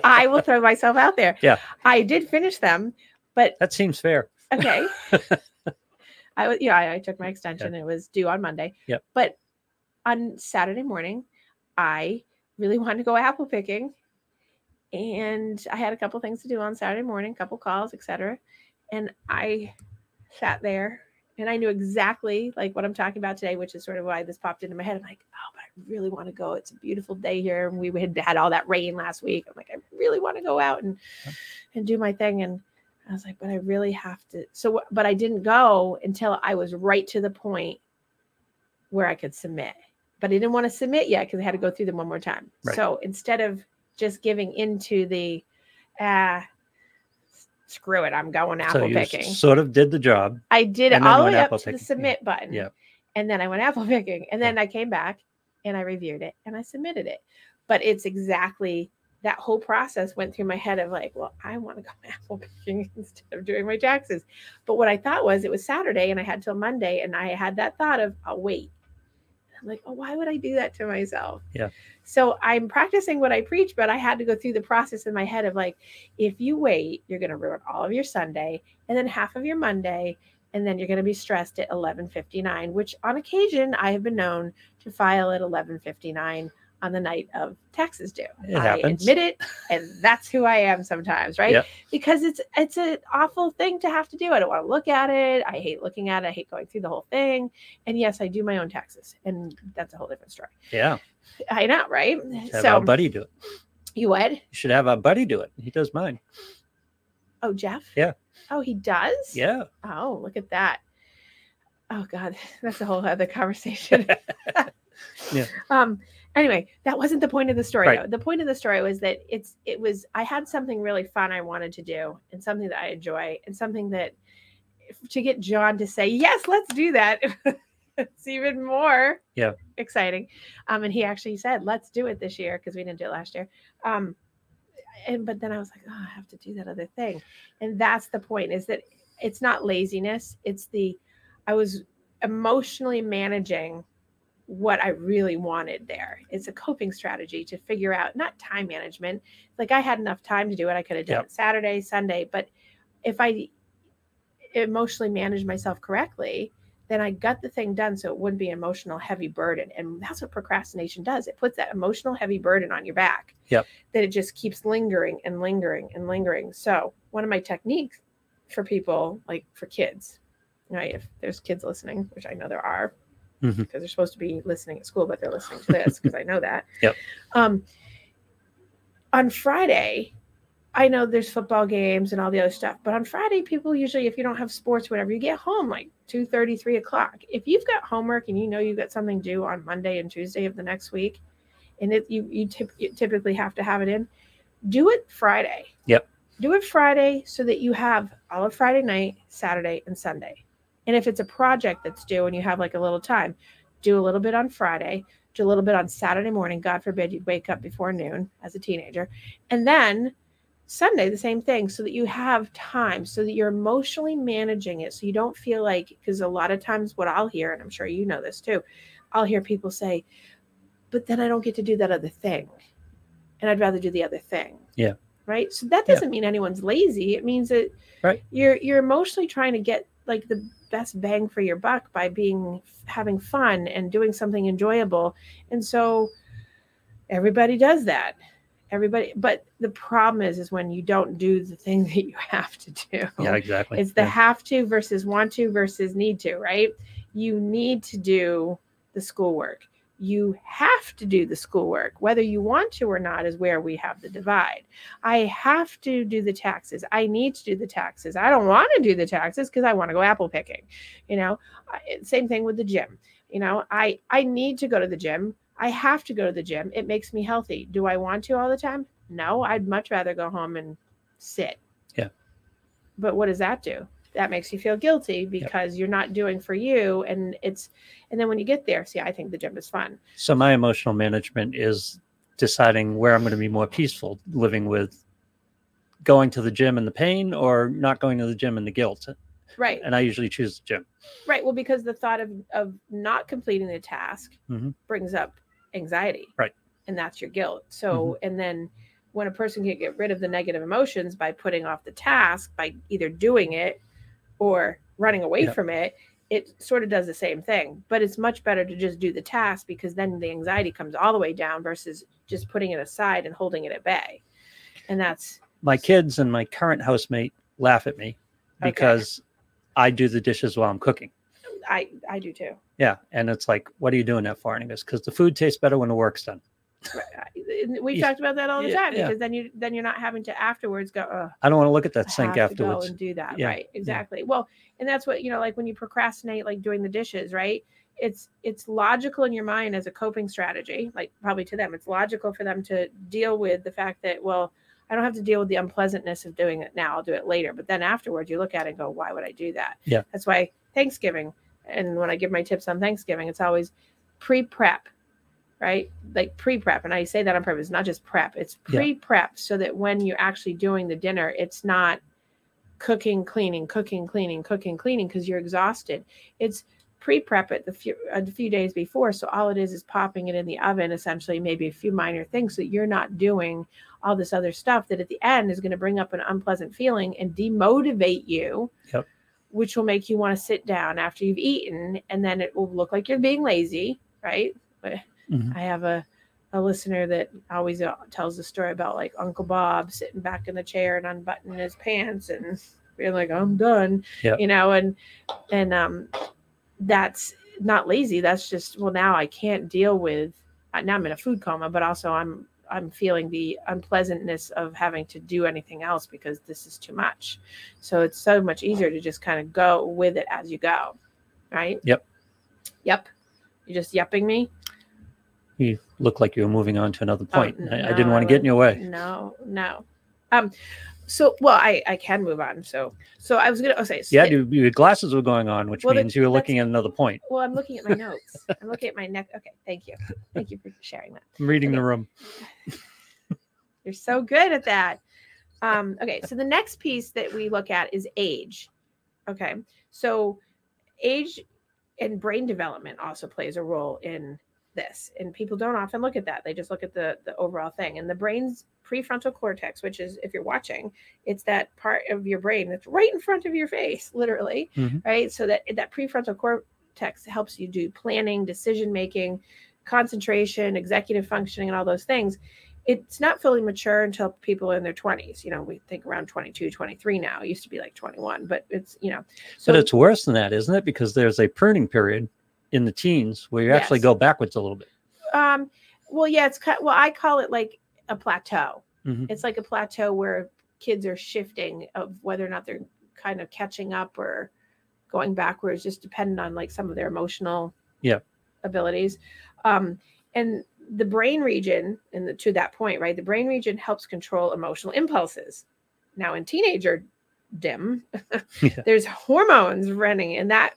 i will throw myself out there Yeah. i did finish them but that seems fair. okay. I was, yeah, I, I took my extension. It was due on Monday. Yep. But on Saturday morning, I really wanted to go apple picking, and I had a couple things to do on Saturday morning, a couple calls, etc. And I sat there, and I knew exactly like what I'm talking about today, which is sort of why this popped into my head. I'm like, oh, but I really want to go. It's a beautiful day here, and we had had all that rain last week. I'm like, I really want to go out and and do my thing and I was like, but I really have to. So, but I didn't go until I was right to the point where I could submit. But I didn't want to submit yet because I had to go through them one more time. Right. So instead of just giving into the, ah, screw it, I'm going apple so you picking. sort of did the job. I did it all the way up to the picking. Yeah. submit button. Yeah. And then I went apple picking. And then I came back and I reviewed it and I submitted it. But it's exactly that whole process went through my head of like, well, I want to go apple picking instead of doing my taxes. But what I thought was it was Saturday and I had till Monday and I had that thought of I'll wait. I'm like, oh, why would I do that to myself? Yeah. So I'm practicing what I preach, but I had to go through the process in my head of like, if you wait, you're going to ruin all of your Sunday and then half of your Monday, and then you're going to be stressed at 11:59. Which on occasion I have been known to file at 11:59 on the night of taxes due. It I happens. admit it, and that's who I am sometimes, right? Yep. Because it's it's an awful thing to have to do. I don't want to look at it. I hate looking at it. I hate going through the whole thing. And yes, I do my own taxes, and that's a whole different story. Yeah. I know, right? Have so our buddy do it. you what? You should have our buddy do it. He does mine. Oh, Jeff? Yeah. Oh, he does? Yeah. Oh, look at that. Oh God, that's a whole other conversation. Yeah. Um. Anyway, that wasn't the point of the story. Right. though. The point of the story was that it's it was I had something really fun I wanted to do and something that I enjoy and something that to get John to say yes, let's do that. it's even more Yeah. exciting. Um, and he actually said, let's do it this year because we didn't do it last year. Um, and but then I was like, oh, I have to do that other thing. And that's the point is that it's not laziness, it's the I was emotionally managing what I really wanted there. It's a coping strategy to figure out not time management. Like I had enough time to do it. I could have done Yep. it Saturday, Sunday, but if I emotionally managed myself correctly, then I got the thing done so it wouldn't be an emotional heavy burden. And that's what procrastination does. It puts that emotional heavy burden on your back. Yep. That it just keeps lingering and lingering and lingering. So one of my techniques for people, like for kids, right? If there's kids listening, which I know there are, Mhm. because they're supposed to be listening at school, but they're listening to this because I know that. Yep. Um, on Friday, I know there's football games and all the other stuff, but on Friday, people usually, if you don't have sports, whatever, you get home like 2 3 o'clock. If you've got homework and you know you've got something due on Monday and Tuesday of the next week, and it you you, typ- you typically have to have it in, do it Friday. Yep. Do it Friday so that you have all of Friday night, Saturday, and Sunday. And if it's a project that's due and you have like a little time, do a little bit on Friday, do a little bit on Saturday morning. God forbid you'd wake up before noon as a teenager. And then Sunday, the same thing, so that you have time, so that you're emotionally managing it. So you don't feel like, because a lot of times what I'll hear, and I'm sure you know this too, I'll hear people say, but then I don't get to do that other thing. And I'd rather do the other thing. Yeah. Right. So that doesn't mean anyone's lazy. It means that Right. you're you're emotionally trying to get like the best bang for your buck by being having fun and doing something enjoyable. And so everybody does that. Everybody but the problem is is when you don't do the thing that you have to do. Yeah, exactly. It's the Yeah. have to versus want to versus need to, right? You need to do the schoolwork. You have to do the schoolwork, whether you want to or not, is where we have the divide. I have to do the taxes. I need to do the taxes. I don't want to do the taxes because I want to go apple picking. You know, same thing with the gym. You know, I I need to go to the gym. I have to go to the gym. It makes me healthy. Do I want to all the time? No, I'd much rather go home and sit. Yeah. But what does that do? That makes you feel guilty because you're not doing for you and it's and then when you get there, see, I think the gym is fun. So my emotional management is deciding where I'm going to be more peaceful, living with going to the gym and the pain or not going to the gym and the guilt. Right. And I usually choose the gym. Right. Well, because the thought of of not completing the task Mhm. brings up anxiety. Right. And that's your guilt. So, and then when a person can get rid of the negative emotions by putting off the task, by either doing it or running away Yeah. from it, it sort of does the same thing. But it's much better to just do the task because then the anxiety comes all the way down versus just putting it aside and holding it at bay. And that's My kids and my current housemate laugh at me Okay. because I do the dishes while I'm cooking. I I do too. Yeah. And it's like, what are you doing that for? And he goes, because the food tastes better when the work's done. We've Yeah. talked about that all the Yeah, time yeah. because then you then you're not having to afterwards go. Oh, I don't want to look at that I sink have to go afterwards. and do that. Yeah, Right. Exactly. Well, and that's what you know, like when you procrastinate, like doing the dishes, right? It's it's logical in your mind as a coping strategy. Like probably to them, it's logical for them to deal with the fact that well. I don't have to deal with the unpleasantness of doing it now. I'll do it later. But then afterwards, you look at it and go, why would I do that? Yeah. That's why Thanksgiving, and when I give my tips on Thanksgiving, it's always pre prep, right? Like pre prep. And I say that on purpose, not just prep, it's pre prep so that when you're actually doing the dinner, it's not cooking, cleaning, cooking, cleaning, cooking, cleaning because you're exhausted. It's pre prep it the few, uh, a few days before. So all it is is popping it in the oven, essentially, maybe a few minor things so that you're not doing all this other stuff that at the end is going to bring up an unpleasant feeling and demotivate you. Yep. Which will make you want to sit down after you've eaten, and then it will look like you're being lazy, right? Mhm. I have a a listener that always uh, tells the story about like Uncle Bob sitting back in the chair and unbuttoning his pants and being like, "I'm done," Yep. you know, and and um, that's not lazy. That's just well, now I can't deal with. uh, Now I'm in a food coma, but also I'm I'm feeling the unpleasantness of having to do anything else because this is too much. So it's so much easier to just kind of go with it as you go, right? Yep. Yep. You're just yupping me. You look like you were moving on to another Oh, point. I, I didn't want to get in your way. No, no. Um, so well, I I can move on. So so I was gonna oh, say so Yeah, the- dude, your glasses were going on, which Well, means you were looking at another point. Well, I'm looking at my notes. I'm looking at my neck. Okay, thank you, thank you for sharing that. I'm reading the room. You're so good at that. Um, okay, so the next piece that we look at is age. Okay, so age and brain development also plays a role in this, and people don't often look at that. They just look at the the overall thing. And the brain's prefrontal cortex, which is if you're watching, it's that part of your brain that's right in front of your face, literally, Mhm. right? So that that prefrontal cortex helps you do planning, decision making, concentration, executive functioning, and all those things it's not fully mature until people are in their 20s you know we think around 22 23 now it used to be like 21 but it's you know so but it's worse than that, isn't it? Because there's a pruning period in the teens where you actually go backwards a little bit. um well yeah it's kind well i call it like a plateau Mhm. it's like a plateau where kids are shifting of whether or not they're kind of catching up or going backwards just depending on like some of their emotional Yeah. abilities um and the brain region, and the, to that point, right? The brain region helps control emotional impulses. Now, in teenager dim, Yeah. there's hormones running, and that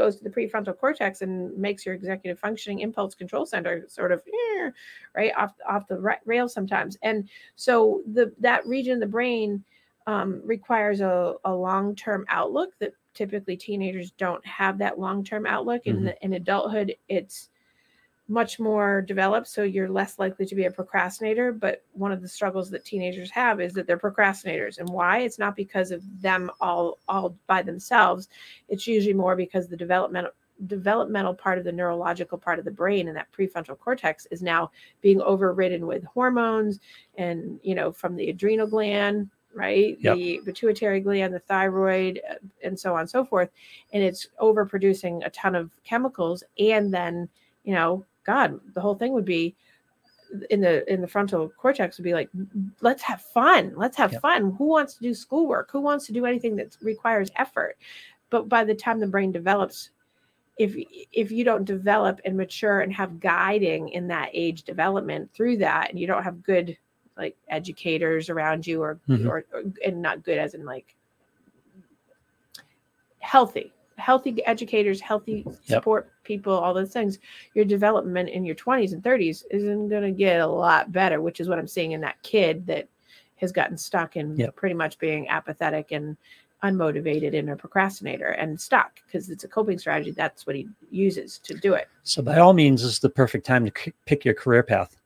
goes to the prefrontal cortex and makes your executive functioning impulse control center sort of eh, right off off the ra- rails sometimes. And so the that region of the brain um, requires a, a long term outlook that typically teenagers don't have that long term outlook. In Mhm. the, in adulthood, it's much more developed, so you're less likely to be a procrastinator. But one of the struggles that teenagers have is that they're procrastinators, and why? It's not because of them all all by themselves. It's usually more because the developmental developmental part of the neurological part of the brain and that prefrontal cortex is now being overridden with hormones and you know from the adrenal gland right Yep. the pituitary gland the thyroid uh, and so on and so forth and it's overproducing a ton of chemicals and then you know god the whole thing would be in the in the frontal cortex would be like let's have fun let's have Yep. fun who wants to do schoolwork who wants to do anything that requires effort but by the time the brain develops if if you don't develop and mature and have guiding in that age development through that and you don't have good like educators around you or Mhm. or, or and not good as in like healthy healthy educators healthy support people all those things your development in your 20s and 30s isn't going to get a lot better which is what i'm seeing in that kid that has gotten stuck in Yep. pretty much being apathetic and unmotivated and a procrastinator and stuck because it's a coping strategy that's what he uses to do it So by all means, this is the perfect time to k- pick your career path.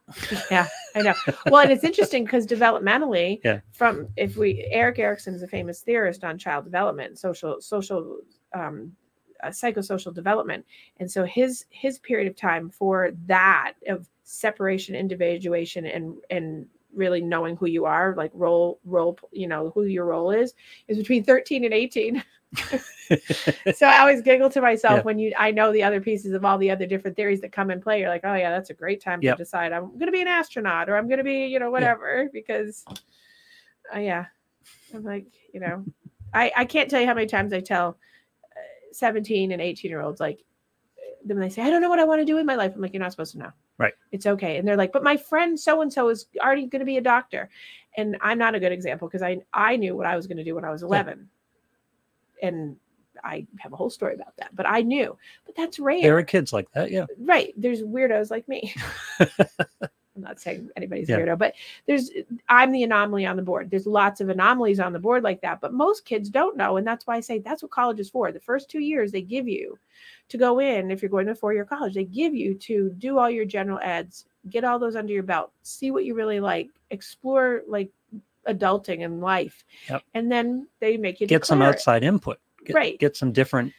yeah i know well and it's interesting because developmentally Yeah. from if we Erik Erikson is a famous theorist on child development social social um uh, psychosocial development and so his his period of time for that of separation individuation and and really knowing who you are like role role you know who your role is is between 13 and 18 so I always giggle to myself when you I know the other pieces of all the other different theories that come in play. You're like, oh yeah, that's a great time Yep. to decide I'm going to be an astronaut or I'm going to be, you know, whatever. Because, uh, yeah, I'm like, you know, I I can't tell you how many times I tell 17 and 18 year olds like then they say, I don't know what I want to do in my life. I'm like, you're not supposed to know. Right. It's okay. And they're like, but my friend so and so is already going to be a doctor. And I'm not a good example because I I knew what I was going to do when I was 11. And I have a whole story about that, but I knew. But that's rare. There are kids like that. Yeah. right. There's weirdos like me. I'm not saying anybody's Yeah. weirdo, but there's I'm the anomaly on the board. There's lots of anomalies on the board like that, but most kids don't know, and that's why I say that's what college is for. The first two years they give you to go in if you're going to four year college, they give you to do all your general eds, get all those under your belt, see what you really like, explore like adulting and life, Yep. and then they make you Get some it. outside input. Get, Right. Get some different,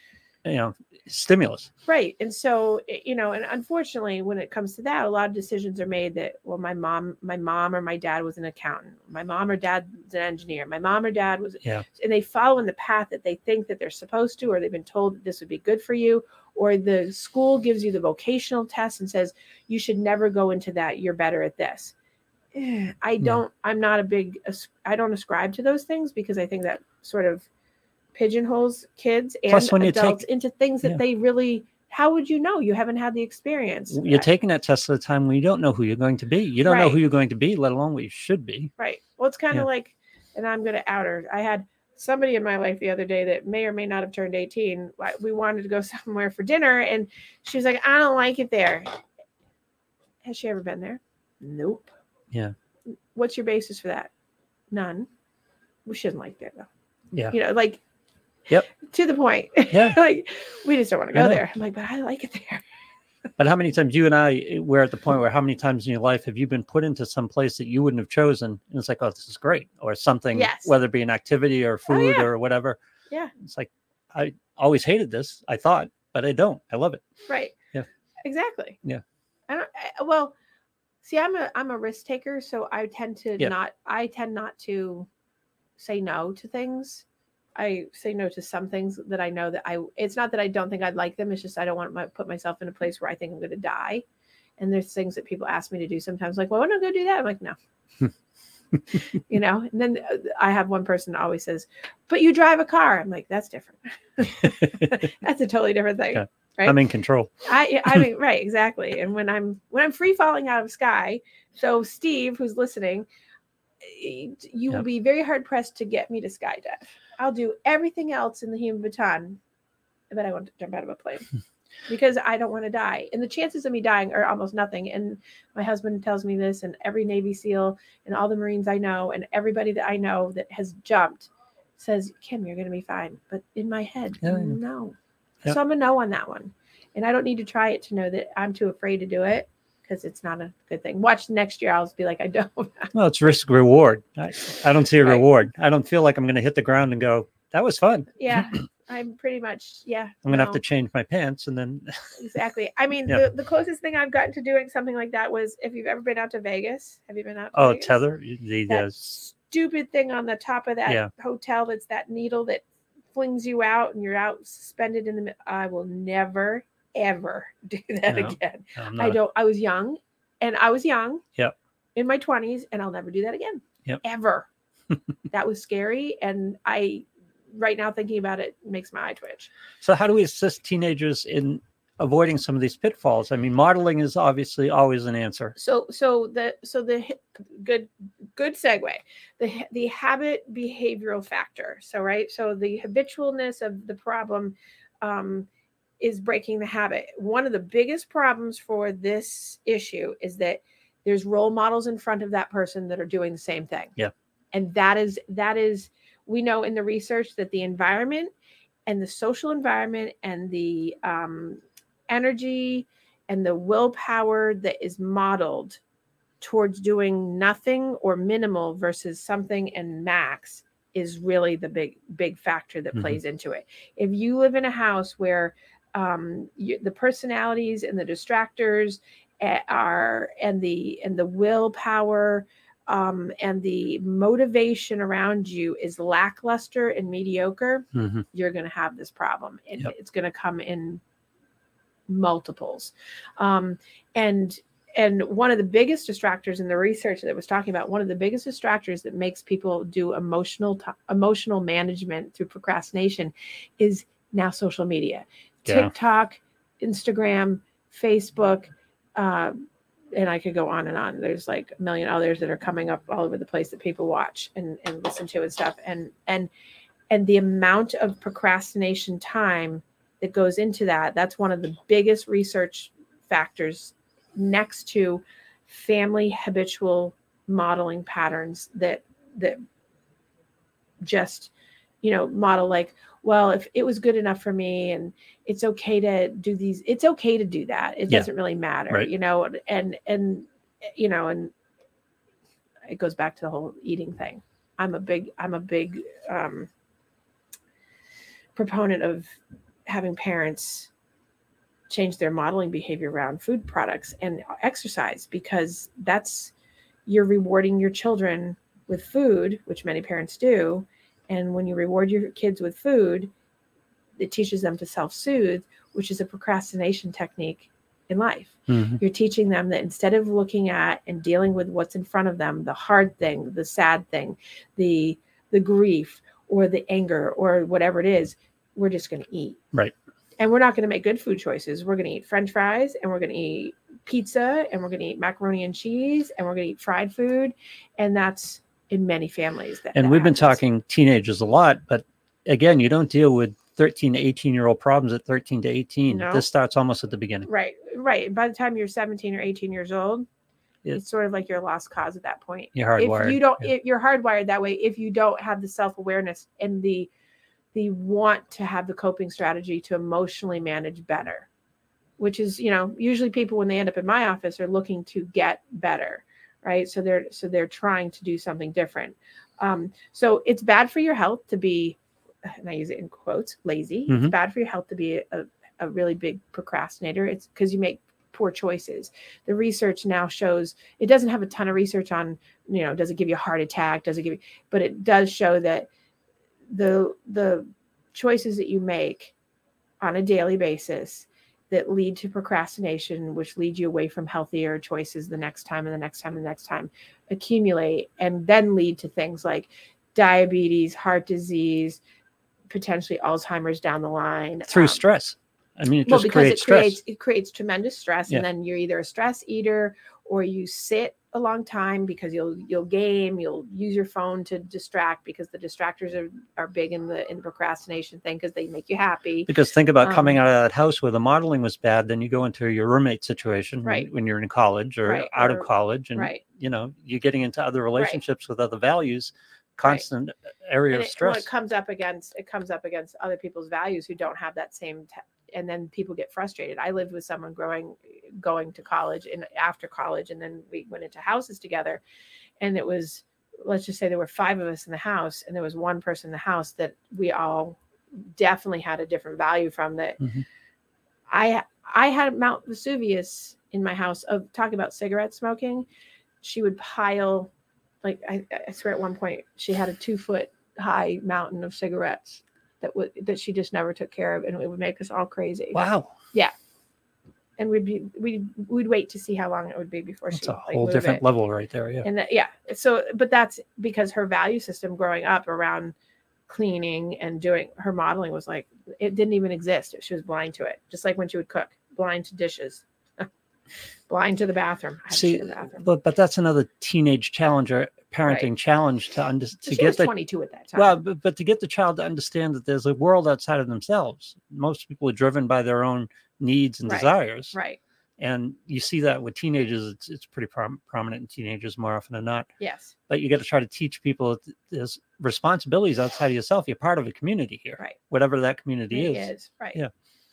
you know, stimulus. Right. And so, you know, and unfortunately, when it comes to that, a lot of decisions are made that, well, my mom, my mom or my dad was an accountant. My mom or dad was an engineer. My mom or dad was, Yeah. and they follow in the path that they think that they're supposed to, or they've been told that this would be good for you, or the school gives you the vocational test and says, you should never go into that. You're better at this. Eh, I don't, I'm not a big, I don't ascribe to those things because I think that sort of pigeonholes kids and Plus, when you take- adults into things that Yeah. they really how would you know you haven't had the experience You're taking that test at a time when you don't know who you're going to be. You don't know who you're going to be, let alone what you should be. right well it's kind of Yeah. like and i'm going to out her i had somebody in my life the other day that may or may not have turned 18 we wanted to go somewhere for dinner and she was like i don't like it there has she ever been there nope Yeah. what's your basis for that none we shouldn't like there though Yeah. you know like Yep. to the point Yeah. like we just don't want to go there i'm like but i like it there But how many times you and I eh, we're at the point where how many times in your life have you been put into some place that you wouldn't have chosen? And it's like, oh, this is great. Or something, Yes. whether it be an activity or Oh, food yeah. or whatever. Yeah. It's like I always hated this. I thought, but I don't. I love it. Right. Yeah. Exactly. Yeah. I don't. I, well, see, I'm a I'm a risk taker, so I tend to Yeah. not. I tend not to say no to things. I say no to some things that I know that I. It's not that I don't think I'd like them. It's just I don't want to put myself in a place where I think I'm going to die. And there's things that people ask me to do sometimes, like, "Well, why don't I go do that?" I'm like, "No." you know. And then uh, I have one person always says, "But you drive a car." I'm like, "That's different. That's a totally different thing." Yeah. right? I'm in control. I I mean right exactly. And when I'm when I'm free falling out of sky, so Steve, who's listening, eh, you will be very hard pressed to get me to skydive. I'll do everything else in the human baton, but I want to jump out of a plane because I don't want to die. And the chances of me dying are almost nothing. And my husband tells me this, and every Navy SEAL and all the Marines I know, and everybody that I know that has jumped says, Kim, you're going to be fine. But in my head, Yeah, no. So I'm a no on that one. And I don't need to try it to know that I'm too afraid to do it because it's not a good thing. Watch next year, I'll just be like, I don't. Well, it's risk reward. I, I don't see a Right. reward. I don't feel like I'm going to hit the ground and go, that was fun. yeah, I'm pretty much, yeah. I'm going to have to change my pants. And then, Exactly. I mean, Yeah. the, the closest thing I've gotten to doing something like that was if you've ever been out to Vegas. Have you been out? Oh, Vegas? tether, the, stupid thing on the top of that Yeah. hotel that's that needle that flings you out and you're out suspended in the. I will never, ever do that No, again. I don't. I was young, and I was young. Yep. In my twenties, and I'll never do that again. Yep. Ever. that was scary, and I, right now, thinking about it makes my eye twitch. So, how do we assist teenagers in avoiding some of these pitfalls? I mean, modeling is obviously always an answer. So, so the so the good good segue. The the habit behavioral factor. So right. So the habitualness of the problem. Um, is breaking the habit. One of the biggest problems for this issue is that there's role models in front of that person that are doing the same thing. Yeah. And that is that is we know in the research that the environment and the social environment and the um, energy and the willpower that is modeled towards doing nothing or minimal versus something and max is really the big big factor that Mhm. plays into it. If you live in a house where um, you, the personalities and the distractors eh, are and the and the willpower um, and the motivation around you is lackluster and mediocre, Mhm. you're going to have this problem, and Yep. it's going to come in multiples. Um, and and one of the biggest distractors in the research that was talking about one of the biggest distractors that makes people do emotional t- emotional management through procrastination is now social media Yeah. tiktok instagram facebook uh, and i could go on and on there's like a million others that are coming up all over the place that people watch and, and listen to and stuff and and and the amount of procrastination time that goes into that that's one of the biggest research factors next to family habitual modeling patterns that that just you know model like well if it was good enough for me and it's okay to do these it's okay to do that it Yeah. doesn't really matter Right. you know and and you know and it goes back to the whole eating thing i'm a big i'm a big um proponent of having parents change their modeling behavior around food products and exercise because that's you're rewarding your children with food which many parents do and when you reward your kids with food it teaches them to self-soothe which is a procrastination technique in life Mhm. you're teaching them that instead of looking at and dealing with what's in front of them the hard thing the sad thing the the grief or the anger or whatever it is we're just going to eat Right. and we're not going to make good food choices we're going to eat french fries and we're going to eat pizza and we're going to eat macaroni and cheese and we're going to eat fried food and that's in many families that And that we've been talking teenagers a lot, but again, you don't deal with 13 to 18 year old problems at 13 to 18. No. This starts almost at the beginning. right right by the time you're 17 or 18 years old Yeah. it's sort of like you're lost cause at that point You're hardwired. if you don't yeah. if you're hardwired that way if you don't have the self-awareness and the the want to have the coping strategy to emotionally manage better which is you know usually people when they end up in my office are looking to get better right? So they're so they're trying to do something different. Um, so it's bad for your health to be and i use it in quotes lazy. It's Mhm. bad for your health to be a, a really big procrastinator. It's because you make poor choices. The research now shows it doesn't have a ton of research on you know does it give you a heart attack? Does it give you but it does show that the the choices that you make on a daily basis that lead to procrastination which lead you away from healthier choices the next time and the next time and the next time accumulate and then lead to things like diabetes heart disease potentially alzheimer's down the line through um, stress. I mean, it well because creates it stress. creates it creates tremendous stress Yeah. and then you're either a stress eater or you sit a long time because you'll you'll game you'll use your phone to distract because the distractors are, are big in the in the procrastination thing because they make you happy Because think about coming Um, out of that house where the modeling was bad, then you go into your roommate situation Right. when, you're in college or Right, out or- of college, and right you know you're getting into other relationships with other values. Constant area and of it, well, stress. it comes up against it comes up against other people's values who don't have that same te- and then people get frustrated. I lived with someone growing going to college and after college and then we went into houses together. And it was let's just say there were five of us in the house and there was one person in the house that we all definitely had a different value from that Mhm. i i had mount vesuvius in my house of talking about cigarette smoking. She would pile like I, I swear at one point she had a two foot high mountain of cigarettes that would that she just never took care of and it would make us all crazy wow, Yeah. and we'd be we'd we'd wait to see how long it would be before that's she a like, whole different it. level right there. Yeah. and that, yeah so but that's because her value system growing up around cleaning and doing her modeling was like it didn't even exist she was blind to it just like when she would cook blind to dishes blind to the bathroom to See, the bathroom. but but that's another teenage challenge parenting challenge to under, to get the 22 at that time well, but, but to get the child to understand that there's a world outside of themselves. Most people are driven by their own needs and Right, desires, right and you see that with teenagers. It's it's pretty prom- prominent in teenagers more often than not. yes But you got to try to teach people that there's responsibilities outside of yourself. You're part of a community here, right whatever that community It is. is, right. Yeah.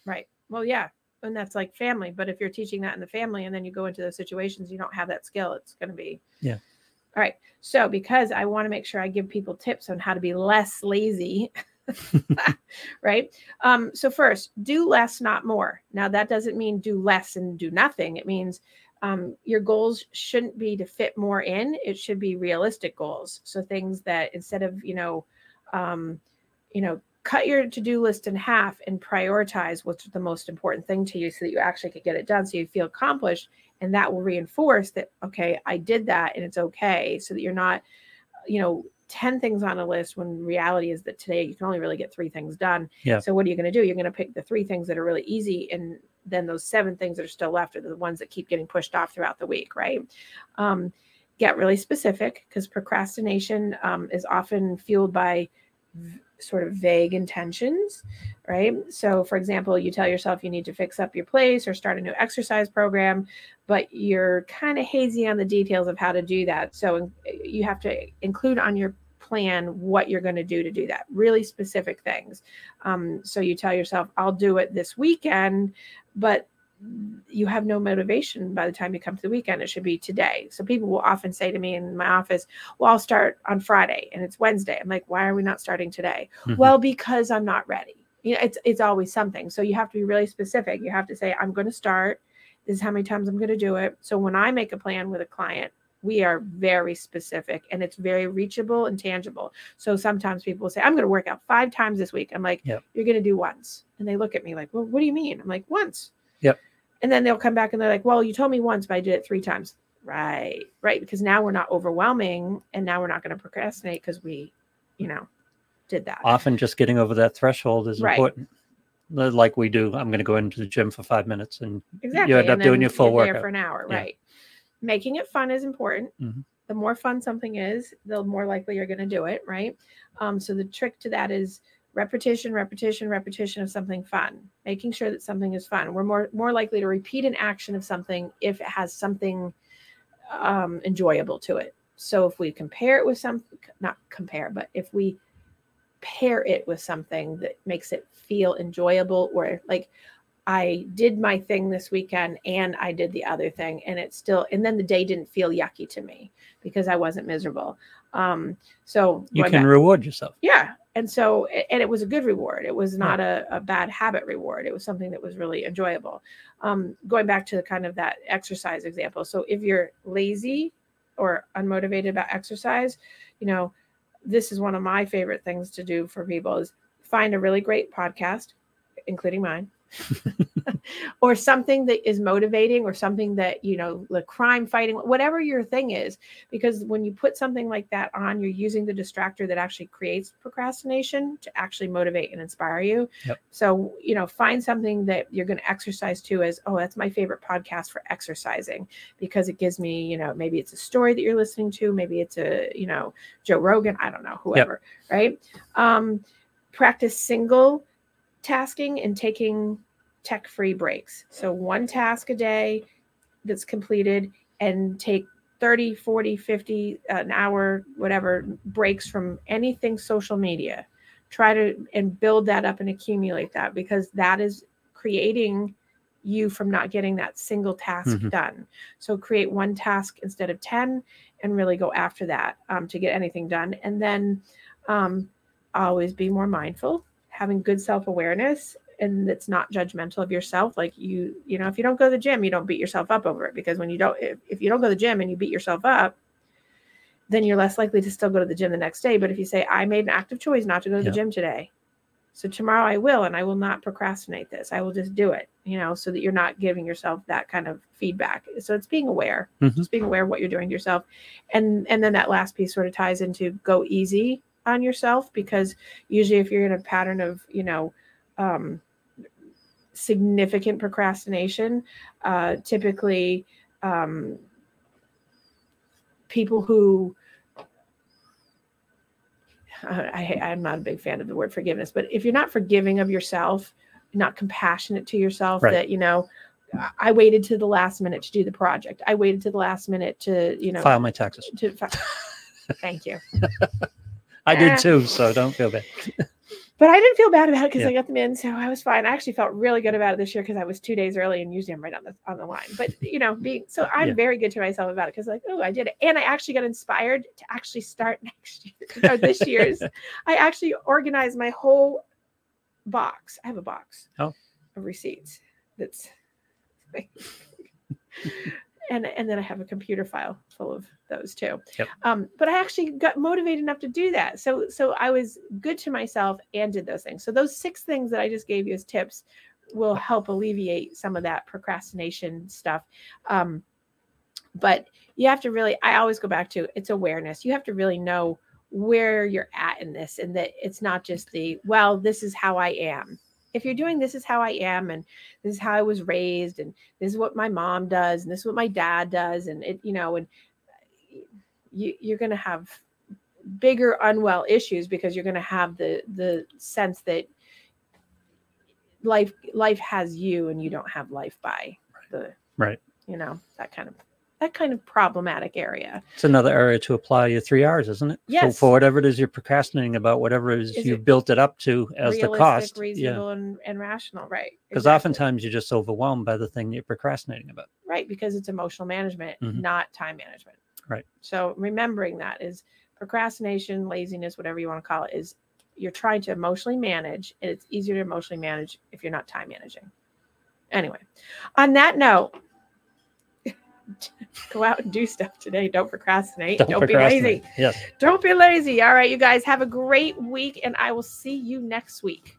Right. Well, yeah. And that's like family. But if you're teaching that in the family and then you go into those situations, you don't have that skill, it's going to be. Yeah. All right. So, because I want to make sure I give people tips on how to be less lazy, right? Um, so, first, do less, not more. Now, that doesn't mean do less and do nothing. It means um, your goals shouldn't be to fit more in, it should be realistic goals. So, things that instead of, you know, um, you know, cut your to-do list in half and prioritize what's the most important thing to you so that you actually can get it done so you feel accomplished and that will reinforce that okay i did that and it's okay so that you're not you know 10 things on a list when reality is that today you can only really get three things done. Yeah. so what are you going to do? You're going to pick the three things that are really easy and then those seven things that are still left are the ones that keep getting pushed off throughout the week right? Um, get really specific because procrastination um, is often fueled by v- sort of vague intentions, right? So, for example, you tell yourself you need to fix up your place or start a new exercise program, but you're kind of hazy on the details of how to do that. So, you have to include on your plan what you're going to do to do that, really specific things. Um, so, you tell yourself, I'll do it this weekend, but you have no motivation by the time you come to the weekend. It should be today. So people will often say to me in my office, Well, I'll start on Friday and it's Wednesday. I'm like, Why are we not starting today? Mhm. Well, because I'm not ready. You know, it's it's always something. So you have to be really specific. You have to say, I'm going to start. This is how many times I'm going to do it. So when I make a plan with a client, we are very specific and it's very reachable and tangible. So sometimes people say, I'm going to work out five times this week. I'm like, Yep. You're going to do once. And they look at me like, Well, what do you mean? I'm like, Once. Yep. And then they'll come back and they're like, Well, you told me once, but I did it three times. Right. Right. Because now we're not overwhelming and now we're not going to procrastinate because we, you know, did that. Often, just getting over that threshold is Right. important. Li- Like we do. I'm going to go into the gym for five minutes, and Exactly. end up doing your full workout. for an hour, Yeah. right? Making it fun is important. Mhm. The more fun something is, the more likely you're going to do it, right? Um, so the trick to that is repetition, repetition, repetition of something fun. Making sure that something is fun. We're more more likely to repeat an action of something if it has something um, enjoyable to it. So if we compare it with some, not compare, but if we pair it with something that makes it feel enjoyable or like I did my thing this weekend and I did the other thing and it still and then the day didn't feel yucky to me because I wasn't miserable. Um so you can back- reward yourself. yeah. And so and it was a good reward. It was not a, a bad habit reward. It was something that was really enjoyable. Um going back to the kind of that exercise example. So if you're lazy or unmotivated about exercise, you know, this is one of my favorite things to do for people is find a really great podcast, including mine, or something that is motivating or something that you know the crime fighting whatever your thing is because when you put something like that on you're using the distractor that actually creates procrastination to actually motivate and inspire you. Yep. so you know find something that you're going to exercise to as oh that's my favorite podcast for exercising because it gives me you know maybe it's a story that you're listening to maybe it's a you know joe rogan i don't know whoever right? Um practice single tasking and taking tech free breaks. So one task a day that's completed and take 30, 40, 50, an hour, whatever breaks from anything social media. Try to and build that up and accumulate that because that is creating you from not getting that single task Mhm. done. So create one task instead of 10 and really go after that um, to get anything done. And then um, always be more mindful, having good self awareness and it's not judgmental of yourself like you you know if you don't go to the gym you don't beat yourself up over it because when you don't if, if you don't go to the gym and you beat yourself up then you're less likely to still go to the gym the next day. But if you say i made an active choice not to go to Yeah. the gym today so tomorrow i will and i will not procrastinate this. I will just do it you know so that you're not giving yourself that kind of feedback. So it's being aware. Mhm. just being aware of what you're doing to yourself. And and then that last piece sort of ties into go easy on yourself because usually if you're in a pattern of you know um, significant procrastination uh, typically um, people who I, I'm not a big fan of the word forgiveness, but if you're not forgiving of yourself, not compassionate to yourself, Right. that you know, I- waited to the last minute to do the project. I waited to the last minute to you know File my taxes. to. fi- Thank you. I Eh. did too, so don't feel bad. But I didn't feel bad about it because Yeah. I got them in, so I was fine. I actually felt really good about it this year because I was two days early, and usually I'm right on the on the line. But you know, being so I'm Yeah. very good to myself about it because like, oh, I did it, and I actually got inspired to actually start next year or this year's. I actually organized my whole box. I have a box Oh. of receipts that's and and then I have a computer file full of those too. Yep. Um, but I actually got motivated enough to do that. So so I was good to myself and did those things. So those six things that I just gave you as tips will help alleviate some of that procrastination stuff. Um, but you have to really I always go back to it's awareness. You have to really know where you're at in this and that it's not just the well this is how I am. If you're doing this is how I am and this is how I was raised and this is what my mom does and this is what my dad does and it you know and eh, you, you're going to have bigger unwell issues because you're going to have the the sense that life life has you and you don't have life by the Right. you know that kind of that kind of problematic area It's another area to apply your three R's, isn't it? For- Yes. For, whatever it is you're procrastinating about, whatever it is, Is you've it built it up to as the cost. Yeah. reasonable and, and rational right Because exactly. oftentimes you're just overwhelmed by the thing you're procrastinating about. right because it's emotional management Mhm. not time management Right. so remembering that is procrastination laziness whatever you want to call it is you're trying to emotionally manage and it's easier to emotionally manage if you're not time managing anyway on that note go out and do stuff today. Don't procrastinate. Don't, be procrastinate. lazy. Yes. don't be lazy. All right you guys have a great week and i will see you next week